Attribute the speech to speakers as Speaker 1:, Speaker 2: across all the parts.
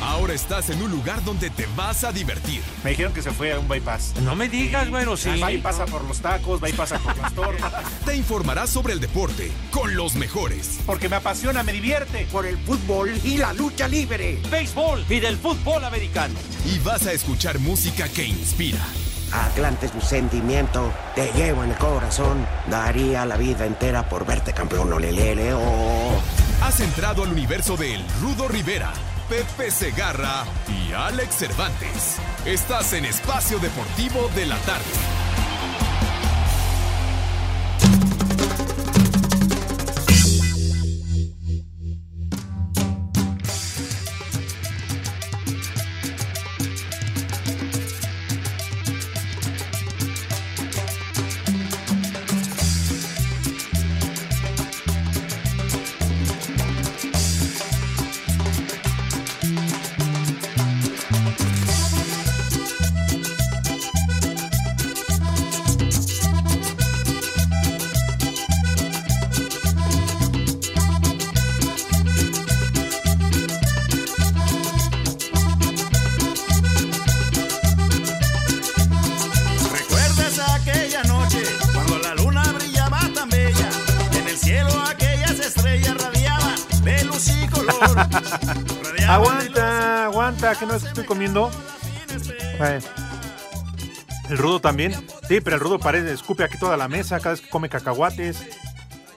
Speaker 1: Ahora estás en un lugar donde te vas a divertir.
Speaker 2: Me dijeron que se fue a un bypass.
Speaker 3: No me digas, bueno, sí.
Speaker 2: Va y pasa por los tacos, va y pasa por las tortas.
Speaker 1: Te informarás sobre el deporte con los mejores.
Speaker 2: Porque me apasiona, me divierte.
Speaker 4: Por el fútbol y la lucha libre.
Speaker 3: Béisbol y del fútbol americano.
Speaker 1: Y vas a escuchar música que inspira.
Speaker 4: Atlante es mi sentimiento, te llevo en el corazón. Daría la vida entera por verte campeón, olelele, oh.
Speaker 1: Has entrado al universo de El Rudo Rivera, Pepe Segarra y Alex Cervantes. Estás en Espacio Deportivo de la Tarde.
Speaker 2: Que no estoy comiendo. Eh, El rudo también. Sí, pero el rudo parece, escupe aquí toda la mesa cada vez que come cacahuates.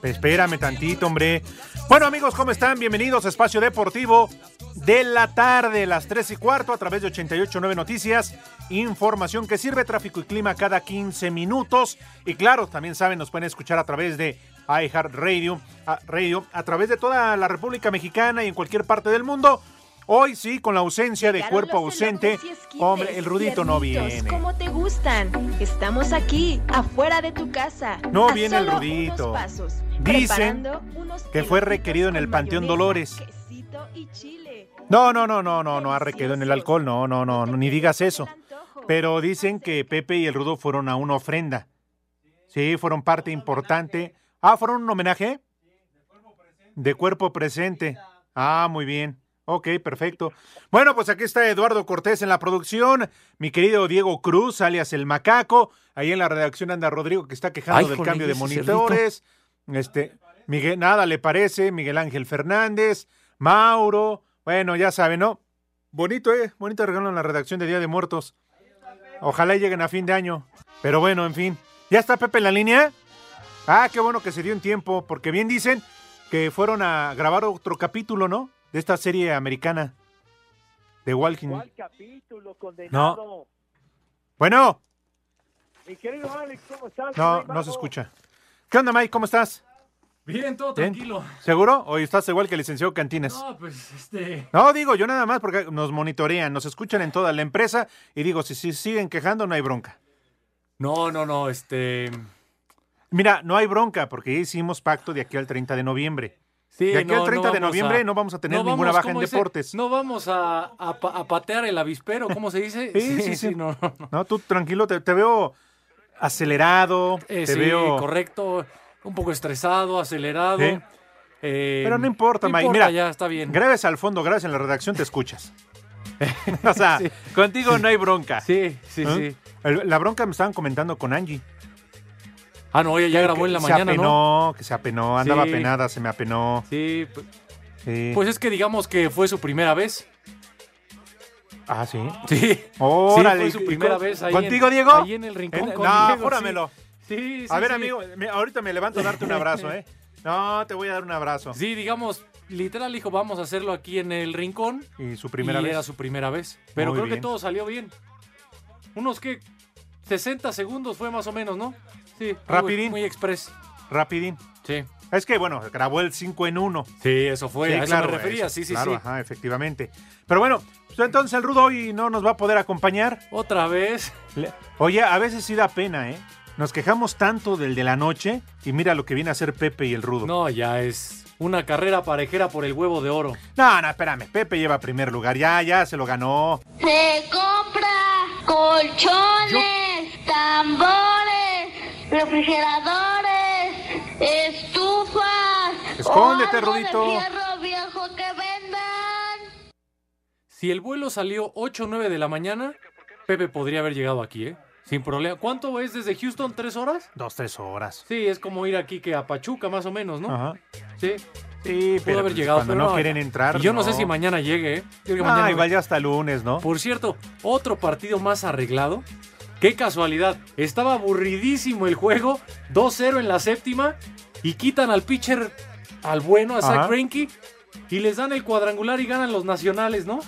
Speaker 2: Espérame tantito, hombre. Bueno, amigos, ¿cómo están? Bienvenidos a Espacio Deportivo de la tarde, las 3 y cuarto, a través de 88.9 Noticias. Información que sirve, tráfico y clima cada 15 minutos. Y claro, también saben, nos pueden escuchar a través de iHeart Radio, Radio, a través de toda la República Mexicana y en cualquier parte del mundo. Hoy sí, con la ausencia de cuerpo ausente. Hombre, el rudito no viene.
Speaker 5: ¿Cómo te gustan? Estamos aquí, afuera de tu casa.
Speaker 2: No viene el rudito. Dicen que fue requerido en el Panteón Dolores. No, no, no, no, no, no ha requerido en el alcohol, no, no, no, no, ni digas eso. Pero dicen que Pepe y el Rudo fueron a una ofrenda. Sí, fueron parte importante. Ah, ¿fueron un homenaje? De cuerpo presente. Ah, muy bien. Ok, perfecto. Bueno, pues aquí está Eduardo Cortés en la producción, mi querido Diego Cruz, alias el Macaco. Ahí en la redacción anda Rodrigo, que está quejando
Speaker 3: Ay,
Speaker 2: del cambio de monitores. Este, Miguel, nada le parece, Miguel Ángel Fernández, Mauro. Bueno, ya saben, ¿no? Bonito, ¿eh? Bonito regalo en la redacción de Día de Muertos. Ojalá lleguen a fin de año. Pero bueno, en fin. ¿Ya está Pepe en la línea? Ah, qué bueno que se dio un tiempo, porque bien dicen que fueron a grabar otro capítulo, ¿no? De esta serie americana. De Walking.
Speaker 6: ¿Cuál capítulo, condenado?
Speaker 2: Bueno,
Speaker 6: Mi querido Alex, ¿cómo estás?
Speaker 2: no, no se escucha. ¿Qué onda, Mike? ¿Cómo estás?
Speaker 7: Bien, todo
Speaker 2: ¿Bien?
Speaker 7: tranquilo.
Speaker 2: ¿Seguro? ¿O estás igual que el licenciado Cantines?
Speaker 7: No, pues este.
Speaker 2: No, digo yo nada más porque nos monitorean, nos escuchan en toda la empresa y digo, si, si siguen quejando no hay bronca.
Speaker 7: No, no, no, este.
Speaker 2: Mira, no hay bronca porque ya hicimos pacto de aquí al 30 de noviembre.
Speaker 7: Sí,
Speaker 2: de aquí
Speaker 7: no,
Speaker 2: al 30
Speaker 7: no
Speaker 2: de noviembre
Speaker 7: a-
Speaker 2: no vamos a tener
Speaker 7: no
Speaker 2: ninguna
Speaker 7: vamos,
Speaker 2: baja en deportes.
Speaker 7: No vamos a, a pa- a patear el avispero, ¿cómo se dice?
Speaker 2: Sí, sí, sí.
Speaker 7: no, no,
Speaker 2: tú tranquilo, te, te veo acelerado,
Speaker 7: Eh,
Speaker 2: te
Speaker 7: sí,
Speaker 2: veo...
Speaker 7: correcto. Un poco estresado, acelerado. Eh,
Speaker 2: Pero no importa, Mike. Mira,
Speaker 7: ya está bien.
Speaker 2: Graves al fondo, graves en la redacción, te escuchas. o sea, contigo no hay bronca.
Speaker 7: Sí, sí,
Speaker 2: ¿Eh?
Speaker 7: sí.
Speaker 2: La bronca me estaban comentando con Angie.
Speaker 7: Ah, no, ella ya grabó en la
Speaker 2: se
Speaker 7: mañana,
Speaker 2: apenó,
Speaker 7: ¿no?
Speaker 2: que se apenó, andaba
Speaker 7: Sí.
Speaker 2: penada, se me apenó.
Speaker 7: Sí, pu-
Speaker 2: Sí.
Speaker 7: pues es que digamos que fue su primera vez.
Speaker 2: ah, sí.
Speaker 7: Sí.
Speaker 2: Órale.
Speaker 7: Sí, fue su
Speaker 2: ¿y
Speaker 7: primera vez ahí
Speaker 2: ¿Contigo,
Speaker 7: en-
Speaker 2: Diego?
Speaker 7: ahí en el rincón
Speaker 2: En-
Speaker 7: con
Speaker 2: no,
Speaker 7: Diego,
Speaker 2: júramelo.
Speaker 7: Sí, sí,
Speaker 2: A ver, amigo, me- ahorita me levanto a darte un abrazo, ¿eh? No, te voy a dar un abrazo.
Speaker 7: Sí, digamos, literal dijo, vamos a hacerlo aquí en el rincón.
Speaker 2: Y su primera
Speaker 7: y
Speaker 2: vez.
Speaker 7: era su primera vez. Pero
Speaker 2: Muy
Speaker 7: creo
Speaker 2: bien.
Speaker 7: que todo salió bien. Unos que 60 segundos fue más o menos, ¿no? Sí,
Speaker 2: Rapidín.
Speaker 7: Muy express.
Speaker 2: rapidín.
Speaker 7: Sí.
Speaker 2: Es que, bueno, grabó el 5 en 1.
Speaker 7: Sí, eso fue. a eso me refería, sí, sí,
Speaker 2: claro,
Speaker 7: sí.
Speaker 2: Ajá, efectivamente. Pero bueno, pues entonces el Rudo hoy no nos va a poder acompañar.
Speaker 7: Otra vez.
Speaker 2: Oye, a veces sí da pena, ¿eh? Nos quejamos tanto del de la noche y mira lo que viene a hacer Pepe y el Rudo.
Speaker 7: No, ya es una carrera parejera por el huevo de oro.
Speaker 2: No, no, espérame. Pepe lleva primer lugar. Ya, ya se lo ganó.
Speaker 8: Se compra colchones, tambores, refrigeradores, estufas.
Speaker 2: Escóndete, Rudito.
Speaker 8: Viejo que vendan.
Speaker 7: Si el vuelo salió 8 o 9 de la mañana, Pepe podría haber llegado aquí, ¿eh? Sin problema. ¿Cuánto es desde Houston? ¿Tres horas?
Speaker 2: Dos, tres horas.
Speaker 7: Sí, es como ir aquí que a Pachuca, más o menos, ¿no?
Speaker 2: Ajá.
Speaker 7: Sí.
Speaker 2: Sí,
Speaker 7: Pudo
Speaker 2: pero
Speaker 7: haber
Speaker 2: pues,
Speaker 7: llegado,
Speaker 2: cuando
Speaker 7: pero
Speaker 2: no quieren entrar.
Speaker 7: Y yo no, sé si mañana llegue, ¿eh? Yo
Speaker 2: Ah,
Speaker 7: mañana-
Speaker 2: igual ya hasta lunes, ¿no?
Speaker 7: Por cierto, otro partido más arreglado. Qué casualidad. Estaba aburridísimo el juego. 2-0 en la séptima. Y quitan al pitcher, al bueno, a Zach. Greinke. Y les dan el cuadrangular y ganan los nacionales, ¿no?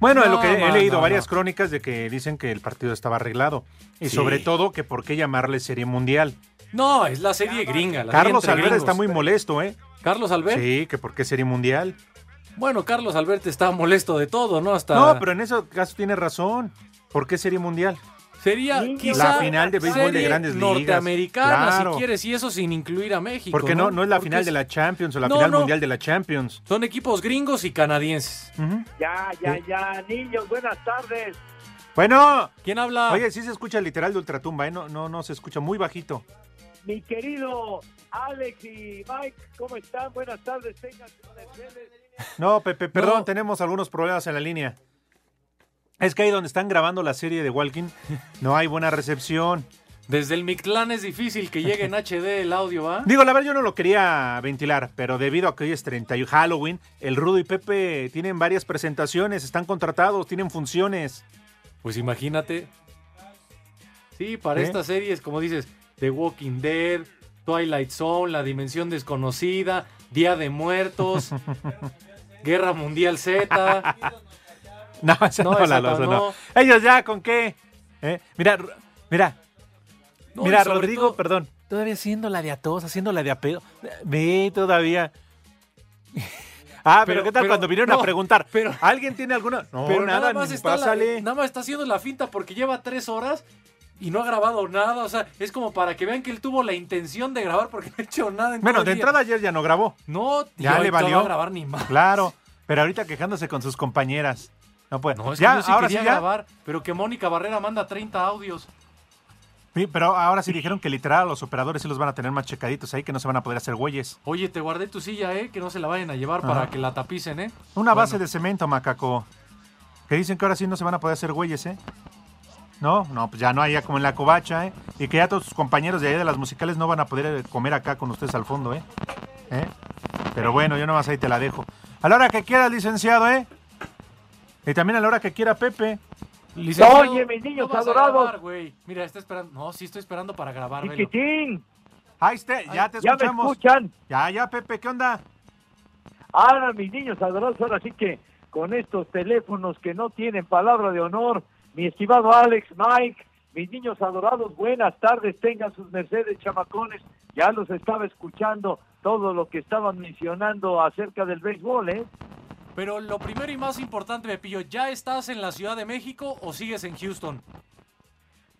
Speaker 2: Bueno, en lo que he leído
Speaker 7: no,
Speaker 2: varias
Speaker 7: no.
Speaker 2: crónicas de que dicen que el partido estaba arreglado. Y
Speaker 7: Sí.
Speaker 2: sobre todo que por qué llamarle Serie Mundial.
Speaker 7: No, es la serie gringa. La
Speaker 2: Carlos
Speaker 7: serie
Speaker 2: Albert está muy molesto, ¿eh?
Speaker 7: ¿Carlos Albert?
Speaker 2: Sí, que por qué Serie Mundial.
Speaker 7: Bueno, Carlos Albert está molesto de todo, ¿no? Hasta
Speaker 2: No, pero en ese caso tiene razón. ¿Por qué Serie Mundial?
Speaker 7: sería
Speaker 2: La
Speaker 7: quizá
Speaker 2: final de béisbol de grandes ligas.
Speaker 7: norteamericana,
Speaker 2: Claro.
Speaker 7: si quieres, y eso sin incluir a México.
Speaker 2: Porque no, no es la
Speaker 7: Porque
Speaker 2: final de la Champions o la
Speaker 7: No,
Speaker 2: final
Speaker 7: no.
Speaker 2: mundial de la Champions.
Speaker 7: Son equipos gringos y canadienses.
Speaker 6: Ya, ya, ya, niños, buenas tardes.
Speaker 2: Bueno.
Speaker 7: ¿Quién habla?
Speaker 2: Oye, sí se escucha literal de ultratumba, ¿eh? No, no, no se escucha muy bajito.
Speaker 6: Mi querido Alex y Mike, ¿cómo están? Buenas tardes, tengan.
Speaker 2: No, Pepe, perdón,
Speaker 7: No.
Speaker 2: tenemos algunos problemas en la línea. Es que ahí donde están grabando la serie de Walking no hay buena recepción.
Speaker 7: Desde el Mictlán es difícil que llegue en HD el audio, ¿va?
Speaker 2: Digo, la verdad yo no lo quería ventilar, pero debido a que hoy es 31 Halloween, el Rudo y Pepe tienen varias presentaciones, están contratados, tienen funciones.
Speaker 7: Pues imagínate. Sí, para
Speaker 2: ¿Eh?
Speaker 7: estas series, como dices, The Walking Dead, Twilight Zone, La Dimensión Desconocida, Día de Muertos, Guerra Mundial Z.
Speaker 2: No, esa no,
Speaker 7: No,
Speaker 2: la
Speaker 7: esa
Speaker 2: losa,
Speaker 7: no.
Speaker 2: no. Ellos ya, ¿con qué? ¿Eh? Mira, mira,
Speaker 7: No,
Speaker 2: mira, Rodrigo,
Speaker 7: todo-
Speaker 2: perdón. Todavía haciendo la de atos, haciendo la de apedo. Ve, todavía. Ah, pero,
Speaker 7: Pero-
Speaker 2: ¿qué tal
Speaker 7: pero-
Speaker 2: cuando vinieron a preguntar?
Speaker 7: pero-
Speaker 2: ¿Alguien tiene alguna? No,
Speaker 7: Pero
Speaker 2: nada,
Speaker 7: nada, más está la- nada más está haciendo la finta porque lleva tres horas y no ha grabado nada. O sea, es como para que vean que él tuvo la intención de grabar porque no ha hecho nada en
Speaker 2: Bueno, de
Speaker 7: día.
Speaker 2: entrada ayer ya no grabó.
Speaker 7: No,
Speaker 2: Ya le
Speaker 7: ahorita no
Speaker 2: valió.
Speaker 7: va a grabar ni más.
Speaker 2: Claro, pero ahorita quejándose con sus compañeras. No puede.
Speaker 7: No, es
Speaker 2: ya,
Speaker 7: que yo sí
Speaker 2: ahora
Speaker 7: quería
Speaker 2: sí ya.
Speaker 7: grabar, pero que Mónica Barrera manda 30 audios.
Speaker 2: Sí, pero ahora sí dijeron que literal los operadores sí los van a tener más checaditos ahí, que no se van a poder hacer güeyes.
Speaker 7: Oye, te guardé tu silla, ¿eh? Que no se la vayan a llevar
Speaker 2: Ajá.
Speaker 7: para que la tapicen, ¿eh?
Speaker 2: Una
Speaker 7: Bueno.
Speaker 2: base de cemento, macaco. Que dicen que ahora sí no se van a poder hacer güeyes, ¿eh? No, no, pues ya no hay ya como en la covacha, ¿eh? Y que ya todos sus compañeros de ahí de las musicales no van a poder eh, comer acá con ustedes al fondo, ¿eh? ¿Eh? Pero bueno, yo nomás ahí te la dejo. A la hora que quieras, licenciado, ¿eh? Y también a la hora que quiera Pepe.
Speaker 7: Licenciado,
Speaker 6: Oye, mis niños
Speaker 7: no
Speaker 6: adorados.
Speaker 7: grabar, güey. Mira, está esperando. No, sí estoy esperando para grabar.
Speaker 6: Chiquitín,
Speaker 2: Ahí está, ya te
Speaker 6: ¿ya me
Speaker 2: escuchamos.
Speaker 6: escuchan?
Speaker 2: Ya, ya, Pepe, ¿qué onda?
Speaker 6: Ahora, mis niños adorados, ahora sí que con estos teléfonos que no tienen palabra de honor, mi estimado Alex, Mike, mis niños adorados, buenas tardes, tengan sus mercedes, chamacones. Ya los estaba escuchando todo lo que estaban mencionando acerca del béisbol, ¿eh?
Speaker 7: Pero lo primero y más importante, me pillo, ¿ya estás en la Ciudad de México o sigues en Houston?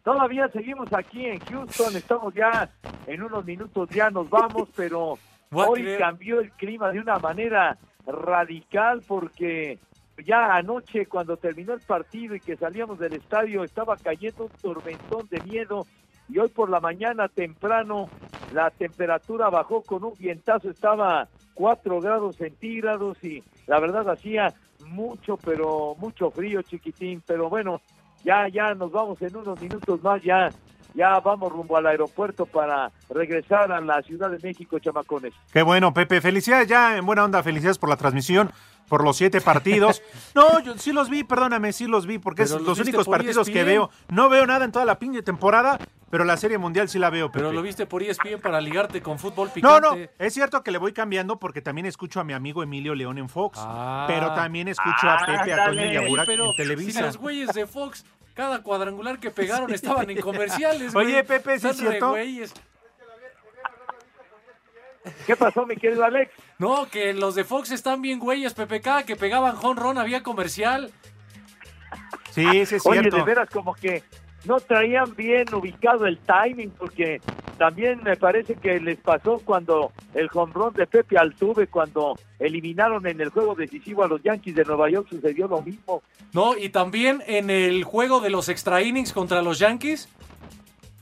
Speaker 6: Todavía seguimos aquí en Houston, estamos ya en unos minutos ya nos vamos, pero hoy
Speaker 7: creer.
Speaker 6: cambió el clima de una manera radical porque ya anoche cuando terminó el partido y que salíamos del estadio estaba cayendo un tormentón de miedo y hoy por la mañana temprano la temperatura bajó con un vientazo, estaba 4 grados centígrados y la verdad hacía mucho, pero mucho frío chiquitín, pero bueno, ya, ya nos vamos en unos minutos más, ya, ya vamos rumbo al aeropuerto para regresar a la Ciudad de México, chamacones.
Speaker 2: Qué bueno, Pepe. Felicidades ya, en buena onda, felicidades por la transmisión, por los siete partidos. No, yo sí los vi, perdóname, sí los vi, porque es
Speaker 7: Pero los
Speaker 2: los únicos partidos que
Speaker 7: ESPN.
Speaker 2: veo. No veo nada en toda la pinche temporada, pero la Serie Mundial sí la veo, Pepe.
Speaker 7: Pero lo viste por ESPN para ligarte con fútbol
Speaker 2: No,
Speaker 7: picante.
Speaker 2: no, es cierto que le voy cambiando porque también escucho a mi amigo Emilio León en Fox,
Speaker 7: Ah.
Speaker 2: pero también escucho a Pepe, a Toño y a
Speaker 7: Oye,
Speaker 2: Burak
Speaker 7: pero
Speaker 2: en
Speaker 7: Si
Speaker 2: Televisa.
Speaker 7: los güeyes de Fox, cada cuadrangular que pegaron estaban en comerciales, güey.
Speaker 2: Oye, Pepe, ¿sí es cierto?
Speaker 7: güeyes.
Speaker 6: ¿Qué pasó, mi querido Alex?
Speaker 7: No, que los de Fox están bien güeyes, PPK, que pegaban ron había comercial.
Speaker 2: Sí, sí es
Speaker 6: Oye,
Speaker 2: cierto.
Speaker 6: de veras como que no traían bien ubicado el timing, porque también me parece que les pasó cuando el home run de Pepe Altuve, cuando eliminaron en el juego decisivo a los Yankees de Nueva York, sucedió lo mismo.
Speaker 7: No, y también en el juego de los extra innings contra los Yankees,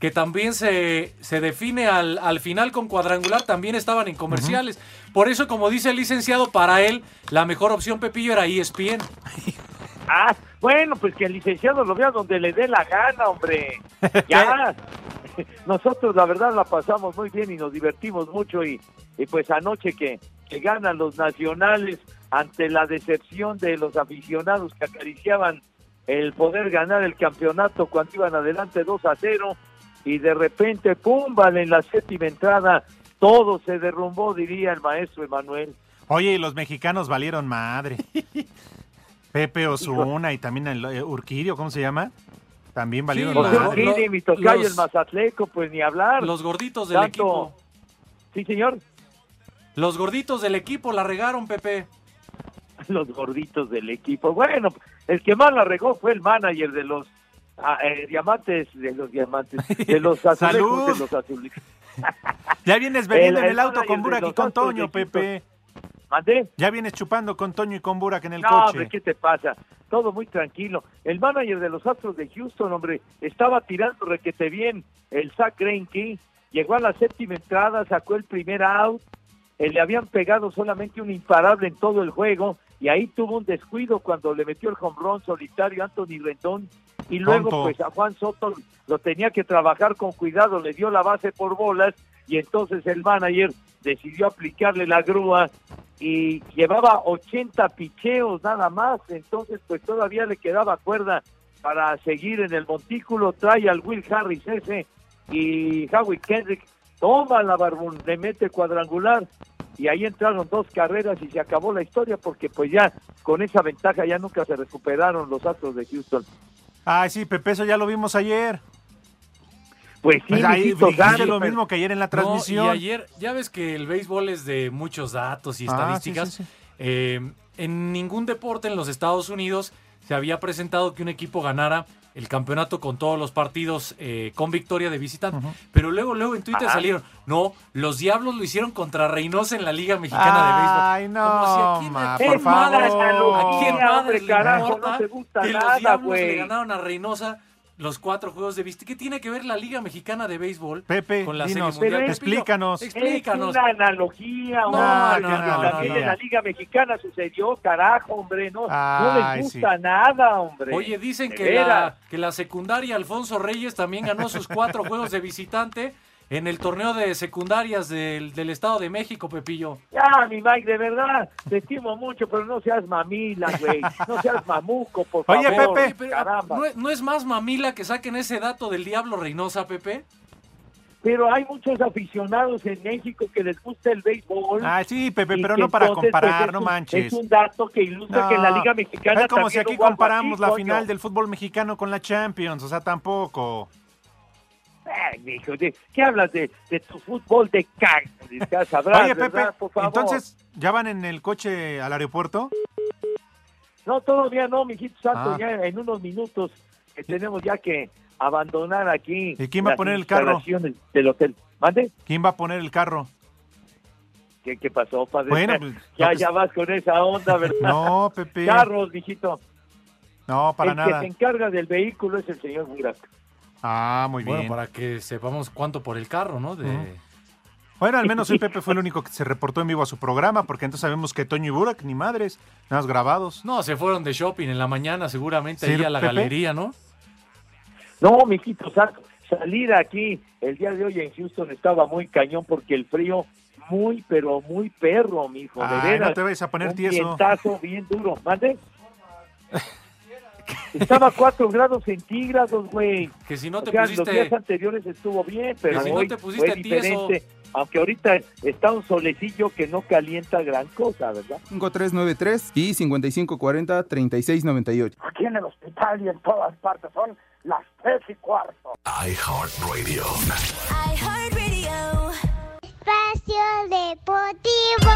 Speaker 7: que también se, se define al, al final con cuadrangular, también estaban en comerciales. Por eso, como dice el licenciado, para él la mejor opción Pepillo era ESPN.
Speaker 6: Ah, bueno, pues que el licenciado lo vea donde le dé la gana, hombre. Ya. Nosotros la verdad la pasamos muy bien y nos divertimos mucho y, y pues anoche que, que ganan los nacionales ante la decepción de los aficionados que acariciaban el poder ganar el campeonato cuando iban adelante 2 a 0 y de repente, pum, vale, en la séptima entrada todo se derrumbó, diría el maestro Emanuel.
Speaker 2: Oye, y los mexicanos valieron madre. Pepe Osuna y también el eh, Urquidio, ¿cómo se llama? También valieron
Speaker 6: Pues
Speaker 2: madre.
Speaker 6: Urquidi, mi tocayo,
Speaker 7: los-
Speaker 6: el Mazatleco, pues ni hablar.
Speaker 7: Los gorditos del
Speaker 6: Tanto-
Speaker 7: equipo.
Speaker 6: Sí, señor.
Speaker 7: Los gorditos del equipo la regaron, Pepe.
Speaker 6: Los gorditos del equipo. Bueno, el que más la regó fue el manager de los ah, eh, diamantes, de los diamantes, de los azulejos,
Speaker 2: Salud.
Speaker 6: de los azulejos.
Speaker 2: Ya vienes bebiendo
Speaker 6: El-
Speaker 2: en
Speaker 6: el
Speaker 2: el auto
Speaker 6: manager
Speaker 2: con
Speaker 6: de
Speaker 2: Burak y
Speaker 6: los
Speaker 2: con
Speaker 6: Astros
Speaker 2: Toño,
Speaker 6: Houston.
Speaker 2: Pepe.
Speaker 6: ¿Mandé?
Speaker 2: Ya vienes chupando con Toño y con Burak en el
Speaker 6: No,
Speaker 2: coche.
Speaker 6: hombre, ¿qué te pasa? Todo muy tranquilo. El manager de los Astros de Houston, hombre, estaba tirando requete bien el Zach Greinke. Llegó a la séptima entrada, sacó el primer out. eh, le habían pegado solamente un imparable en todo el juego y ahí tuvo un descuido cuando le metió el home run solitario a Anthony Rendón y luego
Speaker 2: Tonto.
Speaker 6: pues a Juan Soto lo tenía que trabajar con cuidado, le dio la base por bolas y entonces el manager decidió aplicarle la grúa y llevaba 80 picheos nada más, entonces pues todavía le quedaba cuerda para seguir en el montículo, trae al Will Harris ese y Howie Kendrick toma la barbón, le mete cuadrangular y ahí entraron dos carreras y se acabó la historia porque pues ya con esa ventaja ya nunca se recuperaron los Astros de Houston.
Speaker 2: Ay, sí, Pepe, eso ya lo vimos ayer.
Speaker 6: Pues sí,
Speaker 2: Pues ahí lo mismo que ayer en la
Speaker 7: No,
Speaker 2: transmisión.
Speaker 7: y ayer, ya ves que el béisbol es de muchos datos y
Speaker 2: Ah,
Speaker 7: estadísticas.
Speaker 2: sí, sí, sí.
Speaker 7: Eh, en ningún deporte en los Estados Unidos se había presentado que un equipo ganara el campeonato con todos los partidos eh, con victoria de visitante. Pero luego, luego en Twitter
Speaker 2: Ah.
Speaker 7: salieron, no, los Diablos lo hicieron contra Reynosa en la Liga Mexicana de Béisbol.
Speaker 2: Ay, no,
Speaker 7: Como si aquí
Speaker 2: ma,
Speaker 7: me-
Speaker 2: por
Speaker 7: Es mala
Speaker 2: favor.
Speaker 7: ¿A quién madre
Speaker 6: carajo, no te gusta
Speaker 7: que
Speaker 6: nada,
Speaker 7: los Diablos
Speaker 6: güey.
Speaker 7: le ganaron a Reynosa los cuatro juegos de vista? ¿Qué tiene que ver la Liga Mexicana de Béisbol
Speaker 2: Pepe,
Speaker 7: con la
Speaker 2: dinos,
Speaker 7: Serie Mundial?
Speaker 6: pero es-
Speaker 7: Pepillo,
Speaker 2: explícanos.
Speaker 7: Explícanos.
Speaker 6: Es una analogía,
Speaker 7: No,
Speaker 6: hombre.
Speaker 7: no, no, no,
Speaker 6: también
Speaker 7: no.
Speaker 6: en la Liga Mexicana sucedió, carajo, hombre, no, no
Speaker 2: Ay,
Speaker 6: les gusta
Speaker 2: sí.
Speaker 6: nada, hombre.
Speaker 7: Oye, dicen que la, que la secundaria Alfonso Reyes también ganó sus cuatro juegos de visitante en el torneo de secundarias del, del Estado de México, Pepillo.
Speaker 6: Ya, mi Mike, de verdad, te estimo mucho, pero no seas mamila, güey. No seas mamuco, por favor.
Speaker 2: Oye, Pepe.
Speaker 7: Oye, pero,
Speaker 6: Caramba.
Speaker 7: ¿no, es- no es más mamila que saquen ese dato del Diablo Reynosa, Pepe?
Speaker 6: Pero hay muchos aficionados en México que les gusta el béisbol.
Speaker 2: Ah, sí, Pepe, pero no para
Speaker 6: entonces,
Speaker 2: comparar,
Speaker 6: pues, es
Speaker 2: no
Speaker 6: un-
Speaker 2: manches.
Speaker 6: Es un dato que ilustra que en la Liga Mexicana
Speaker 2: Es como si aquí comparamos
Speaker 6: así,
Speaker 2: la
Speaker 6: coño.
Speaker 2: final del fútbol mexicano con la Champions, o sea, tampoco.
Speaker 6: Ay, mijo, ¿de ¿qué hablas de, de tu fútbol de? Ya sabrás,
Speaker 2: Oye, Pepe.
Speaker 6: Por favor.
Speaker 2: entonces, ¿ya van en el coche al aeropuerto?
Speaker 6: No, todavía no, mijito santo,
Speaker 2: Ah.
Speaker 6: ya en unos minutos tenemos ya que abandonar aquí.
Speaker 2: ¿Y quién va a poner el carro?
Speaker 6: Del hotel. ¿Mande?
Speaker 2: ¿Quién va a poner el carro?
Speaker 6: ¿Qué, qué pasó, padre?
Speaker 2: Bueno, pues,
Speaker 6: ya,
Speaker 2: que-
Speaker 6: ya vas con esa onda, ¿verdad?
Speaker 2: No, Pepe.
Speaker 6: Carros, mijito.
Speaker 2: No, para
Speaker 6: el
Speaker 2: nada.
Speaker 6: que se encarga del vehículo es el señor Burak.
Speaker 2: Ah, muy bien.
Speaker 7: Bueno, para que sepamos cuánto por el carro, ¿no? De...
Speaker 2: Bueno, al menos el Pepe fue el único que se reportó en vivo a su programa, porque entonces sabemos que Toño y Burak, ni madres, nada más grabados.
Speaker 7: No, se fueron de shopping en la mañana seguramente
Speaker 2: Sí,
Speaker 7: ahí a la
Speaker 2: Pepe.
Speaker 7: galería, ¿no?
Speaker 6: No, mijito santo, salir aquí el día de hoy en Houston estaba muy cañón porque el frío muy, pero muy perro, mijo, de
Speaker 2: Ay,
Speaker 6: veras.
Speaker 2: no te vayas a poner
Speaker 6: un
Speaker 2: tieso.
Speaker 6: vientazo bien duro. ¿Mande? Estaba a 4 grados centígrados, güey.
Speaker 7: Que si no te
Speaker 6: O sea,
Speaker 7: pusiste...
Speaker 6: Los días anteriores estuvo bien, pero
Speaker 7: Que si no
Speaker 6: hoy
Speaker 7: te pusiste
Speaker 6: fue diferente.
Speaker 7: tieso.
Speaker 6: Aunque ahorita está un solecillo que no calienta gran cosa, ¿verdad?
Speaker 9: 5393 y 5540-3698.
Speaker 10: Aquí en el hospital y en todas partes son las tres y cuarto.
Speaker 1: iHeartRadio.
Speaker 8: Espacio Deportivo.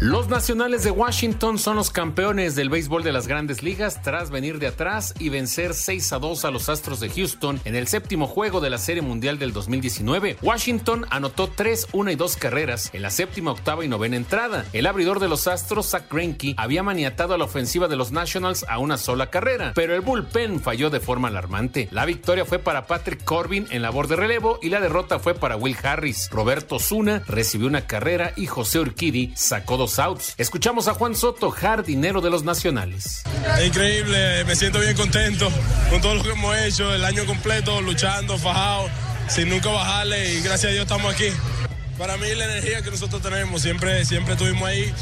Speaker 9: Los Nacionales de Washington son los campeones del béisbol de las grandes ligas tras venir de atrás y vencer 6 a 2 a los Astros de Houston en el séptimo juego de la Serie Mundial del 2019. Washington anotó 3, 1 y 2 carreras en la séptima, octava y novena entrada. El abridor de los Astros, Zach Greinke, había maniatado a la ofensiva de los Nationals a una sola carrera, pero el bullpen falló de forma alarmante. La victoria fue para Patrick Corbin en labor de relevo y la derrota fue para Will Harris. Roberto Zuna recibió una carrera y José Urquidi sacó dos Escuchamos a Juan Soto, jardinero de los Nacionales.
Speaker 11: Increíble, me siento bien contento con todo lo que hemos hecho el año completo, luchando, fajado, sin nunca bajarle y gracias a Dios estamos aquí. Para mí la energía que nosotros tenemos, siempre, siempre estuvimos ahí,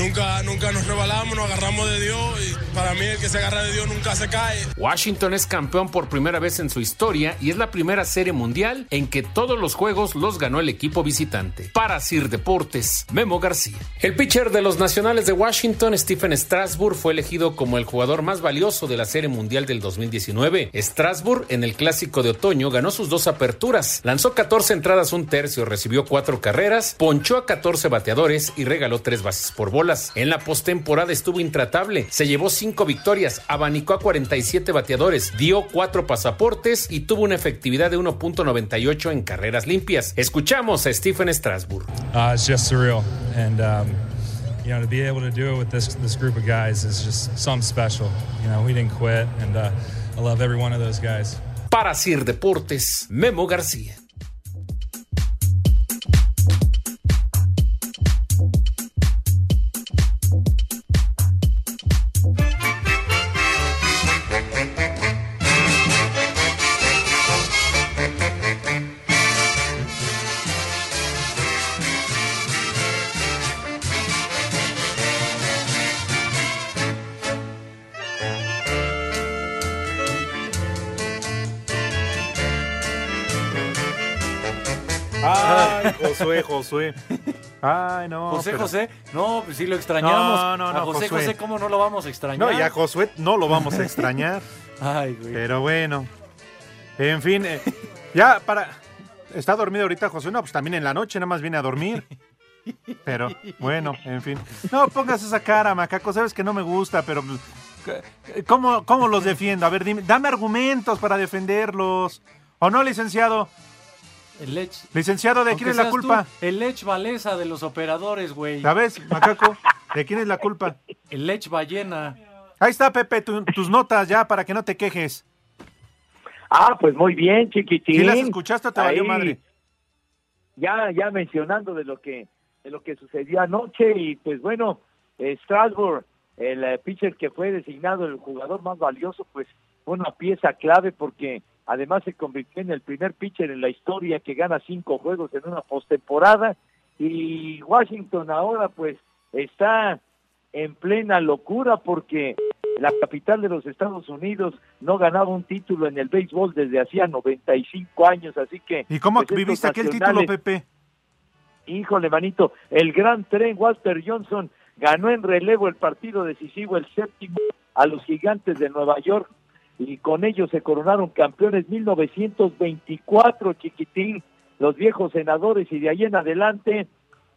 Speaker 11: nunca, nunca nos rebalamos, nos agarramos de Dios y para mí el que se agarra de Dios nunca se cae.
Speaker 9: Washington es campeón por primera vez en su historia y es la primera serie mundial en que todos los juegos los ganó el equipo visitante. Para Sir Deportes, Memo García. El pitcher de los Nacionales de Washington, Stephen Strasburg, fue elegido como el jugador más valioso de la serie mundial del 2019. Strasburg, en el clásico de otoño, ganó sus dos aperturas, lanzó 14 entradas un tercio, recibió cuatro carreras, ponchó a 14 bateadores y regaló tres bases por bolas. En la postemporada estuvo intratable, se llevó cinco victorias, abanicó a 47 bateadores, dio cuatro pasaportes y tuvo una efectividad de 1.98 en carreras limpias. Escuchamos a Stephen Strasburg.
Speaker 12: Uh, it's just surreal, and um, you know to be able to do it with this this group of guys is just something special. You know, we didn't quit, and uh, I love every one of those guys.
Speaker 9: Para Sir Deportes, Memo García.
Speaker 2: Ay, Josué, Josué. Ay, no.
Speaker 7: José
Speaker 2: pero-
Speaker 7: José, no, pues sí lo extrañamos.
Speaker 2: No, no, no,
Speaker 7: a José
Speaker 2: Josué.
Speaker 7: José, ¿cómo no lo vamos a extrañar?
Speaker 2: No, y a Josué no lo vamos a extrañar.
Speaker 7: Ay, güey.
Speaker 2: Pero bueno. En fin, eh, ya para. ¿Está dormido ahorita Josué? No, pues también en la noche nada más viene a dormir. Pero bueno, en fin. No pongas esa cara, macaco. Sabes que no me gusta, pero. pues, ¿Cómo, cómo los defiendo? A ver, dime, dame argumentos para defenderlos. ¿O no, licenciado?
Speaker 7: El Lech.
Speaker 2: Licenciado, ¿de
Speaker 7: Aunque
Speaker 2: quién es la
Speaker 7: tú,
Speaker 2: culpa?
Speaker 7: el Lech Valesa de los operadores, güey.
Speaker 2: ¿La ves, macaco? ¿De quién es la culpa?
Speaker 7: El Lech Ballena.
Speaker 2: Ahí está, Pepe, tu- tus notas ya para que no te quejes.
Speaker 6: Ah, pues muy bien, chiquitín.
Speaker 2: ¿Sí las escuchaste o te valió madre?
Speaker 6: Ya, ya mencionando de lo que de lo que sucedió anoche y pues bueno, eh, Strasbourg, el eh, pitcher que fue designado el jugador más valioso, pues fue una pieza clave porque además se convirtió en el primer pitcher en la historia que gana cinco juegos en una postemporada. Y Washington ahora pues está en plena locura porque la capital de los Estados Unidos no ganaba un título en el béisbol desde hacía 95 años, así que...
Speaker 2: ¿Y cómo
Speaker 6: pues,
Speaker 2: viviste aquel título, Pepe?
Speaker 6: Híjole, manito, el gran tren Walter Johnson ganó en relevo el partido decisivo, el séptimo, a los gigantes de Nueva York y con ellos se coronaron campeones 1924, chiquitín, los viejos senadores y de ahí en adelante,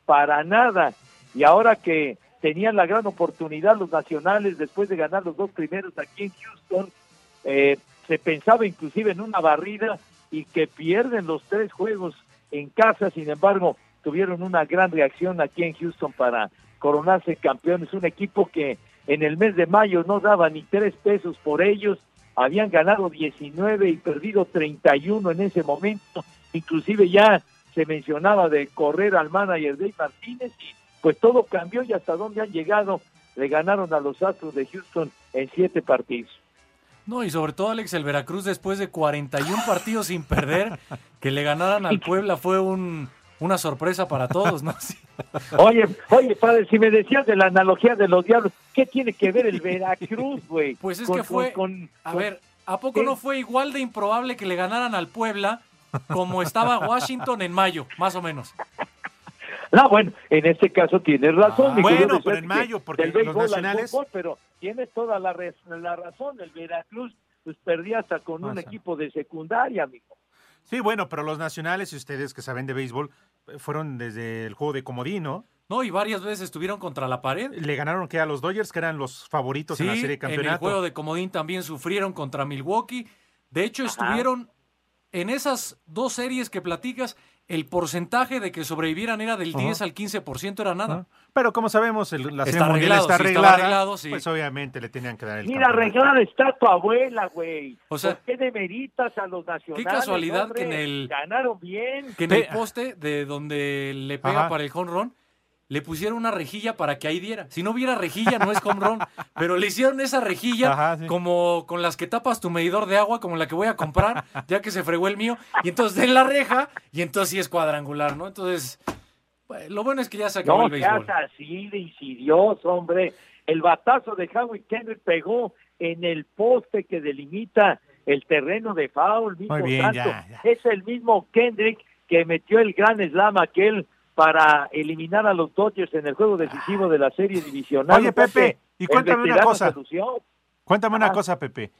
Speaker 6: para nada. Y ahora que tenían la gran oportunidad los nacionales después de ganar los dos primeros aquí en Houston, eh, se pensaba inclusive en una barrida y que pierden los tres juegos en casa, sin embargo, tuvieron una gran reacción aquí en Houston para coronarse campeones, un equipo que en el mes de mayo no daba ni tres pesos por ellos, habían ganado 19 y perdido 31 en ese momento, inclusive ya se mencionaba de correr al manager Dave Martínez y pues todo cambió y hasta dónde han llegado, le ganaron a los Astros de Houston en siete partidos.
Speaker 7: No, y sobre todo, Alex, el Veracruz después de 41 partidos sin perder, que le ganaran al Puebla fue un, una sorpresa para todos, ¿no? Sí.
Speaker 6: Oye, oye, padre, si me decías de la analogía de los diablos, ¿qué tiene que ver el Veracruz, güey?
Speaker 7: Pues es
Speaker 6: Con-
Speaker 7: que fue,
Speaker 6: con-
Speaker 7: a
Speaker 6: con-
Speaker 7: ver, ¿a poco no fue igual de improbable que le ganaran al Puebla como estaba Washington en mayo, más o menos?
Speaker 6: No, bueno, en este caso tienes razón.
Speaker 7: Ah,
Speaker 2: bueno, pero en mayo,
Speaker 6: que
Speaker 2: porque los nacionales-
Speaker 6: fútbol, pero tienes toda la, res- la razón. El Veracruz pues perdía hasta con un equipo de secundaria, amigo.
Speaker 2: Sí, bueno, pero los nacionales y ustedes que saben de béisbol eh, fueron desde el juego de comodino.
Speaker 7: No, y varias veces estuvieron contra la pared.
Speaker 2: Le ganaron que a los Dodgers, que eran los favoritos
Speaker 7: Sí,
Speaker 2: en la serie de
Speaker 7: en el juego de comodín también sufrieron contra Milwaukee. De hecho, estuvieron en esas dos series que platicas, el porcentaje de que sobrevivieran era del
Speaker 2: Ajá.
Speaker 7: 10 al 15%, era nada.
Speaker 2: Pero como sabemos, el- la
Speaker 7: Está
Speaker 2: mundial
Speaker 7: arreglado,
Speaker 2: está arreglada,
Speaker 7: arreglado, sí.
Speaker 2: pues obviamente le tenían que dar el
Speaker 6: Mira, arreglada está tu abuela, güey.
Speaker 7: O sea,
Speaker 6: ¿Por qué demeritas a los nacionales?
Speaker 7: casualidad
Speaker 6: hombre?
Speaker 7: que en el-
Speaker 6: Ganaron bien.
Speaker 7: Que en el poste de donde le pega
Speaker 6: Ajá.
Speaker 7: para el home run, le pusieron una rejilla para que ahí diera. Si no hubiera rejilla, no es home run. Pero le hicieron esa rejilla
Speaker 2: Ajá, sí.
Speaker 7: como con las que tapas tu medidor de agua, como la que voy a comprar, ya que se fregó el mío. Y entonces den la reja, y entonces sí es cuadrangular, ¿no? Entonces, lo bueno es que ya se acabó
Speaker 6: No
Speaker 7: el béisbol.
Speaker 6: seas así de insidioso, hombre. El batazo de Howie Kendrick pegó en el poste que delimita el terreno de foul. mismo
Speaker 2: Muy bien,
Speaker 6: tanto.
Speaker 2: ya,
Speaker 6: Es el mismo Kendrick que metió el gran slam aquel para eliminar a los Dodgers en el juego decisivo de la serie divisional.
Speaker 2: Oye, Pepe, y cuéntame una cosa. Cuéntame una cosa, Pepe.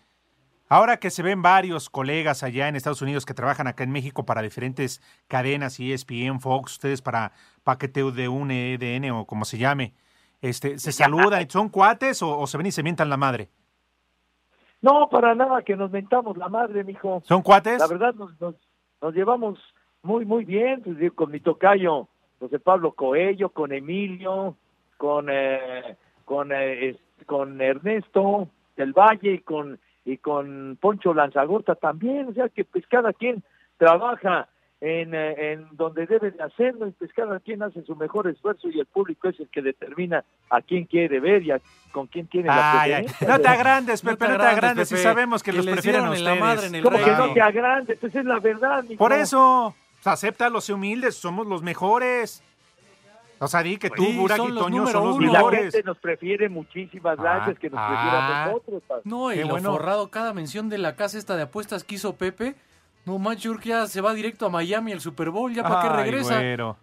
Speaker 2: Ahora que se ven varios colegas allá en Estados Unidos que trabajan acá en México para diferentes cadenas, ESPN, Fox, ustedes para paqueteo de un EDN o como se llame, este, ¿se saludan? ¿Son cuates o, o se ven y se mientan la madre?
Speaker 6: No, para nada, que nos mentamos la madre, mijo.
Speaker 2: ¿Son cuates?
Speaker 6: La verdad, nos, nos, nos llevamos muy, muy bien, pues, con mi tocayo, José Pablo Coello, con Emilio, con, eh, con, eh, con Ernesto del Valle y con, y con Poncho Lanzagorta también, o sea que pues cada quien trabaja en, eh, en donde debe de hacerlo y pues cada quien hace su mejor esfuerzo y el público es el que determina a quién quiere ver y a, con quién tiene la
Speaker 2: Ay,
Speaker 6: preferencia.
Speaker 2: no te agrandes,
Speaker 7: No
Speaker 2: Pepe,
Speaker 7: te
Speaker 2: no te
Speaker 7: agrandes,
Speaker 2: agrandes, si
Speaker 7: Pepe,
Speaker 2: sabemos que,
Speaker 7: que
Speaker 2: los prefieren a
Speaker 7: en la
Speaker 2: ustedes.
Speaker 7: madre en el
Speaker 6: ¿Cómo que no te agrande? Pues es la verdad.
Speaker 2: Por eso, pues, acéptalo, sé humildes, somos los mejores. O sea, di que tú,
Speaker 7: Sí,
Speaker 2: Burak
Speaker 7: son
Speaker 2: y
Speaker 7: los
Speaker 2: Toño son los
Speaker 6: Y la
Speaker 2: mejores.
Speaker 6: gente nos prefiere muchísimas gracias
Speaker 2: Ah,
Speaker 6: que nos
Speaker 2: ah.
Speaker 6: nosotros.
Speaker 7: No, y
Speaker 2: Qué
Speaker 7: lo
Speaker 2: bueno.
Speaker 7: forrado, cada mención de la casa esta de apuestas que hizo Pepe. No manches, ya se va directo a Miami el Super Bowl, ya para qué regresa.
Speaker 2: güero.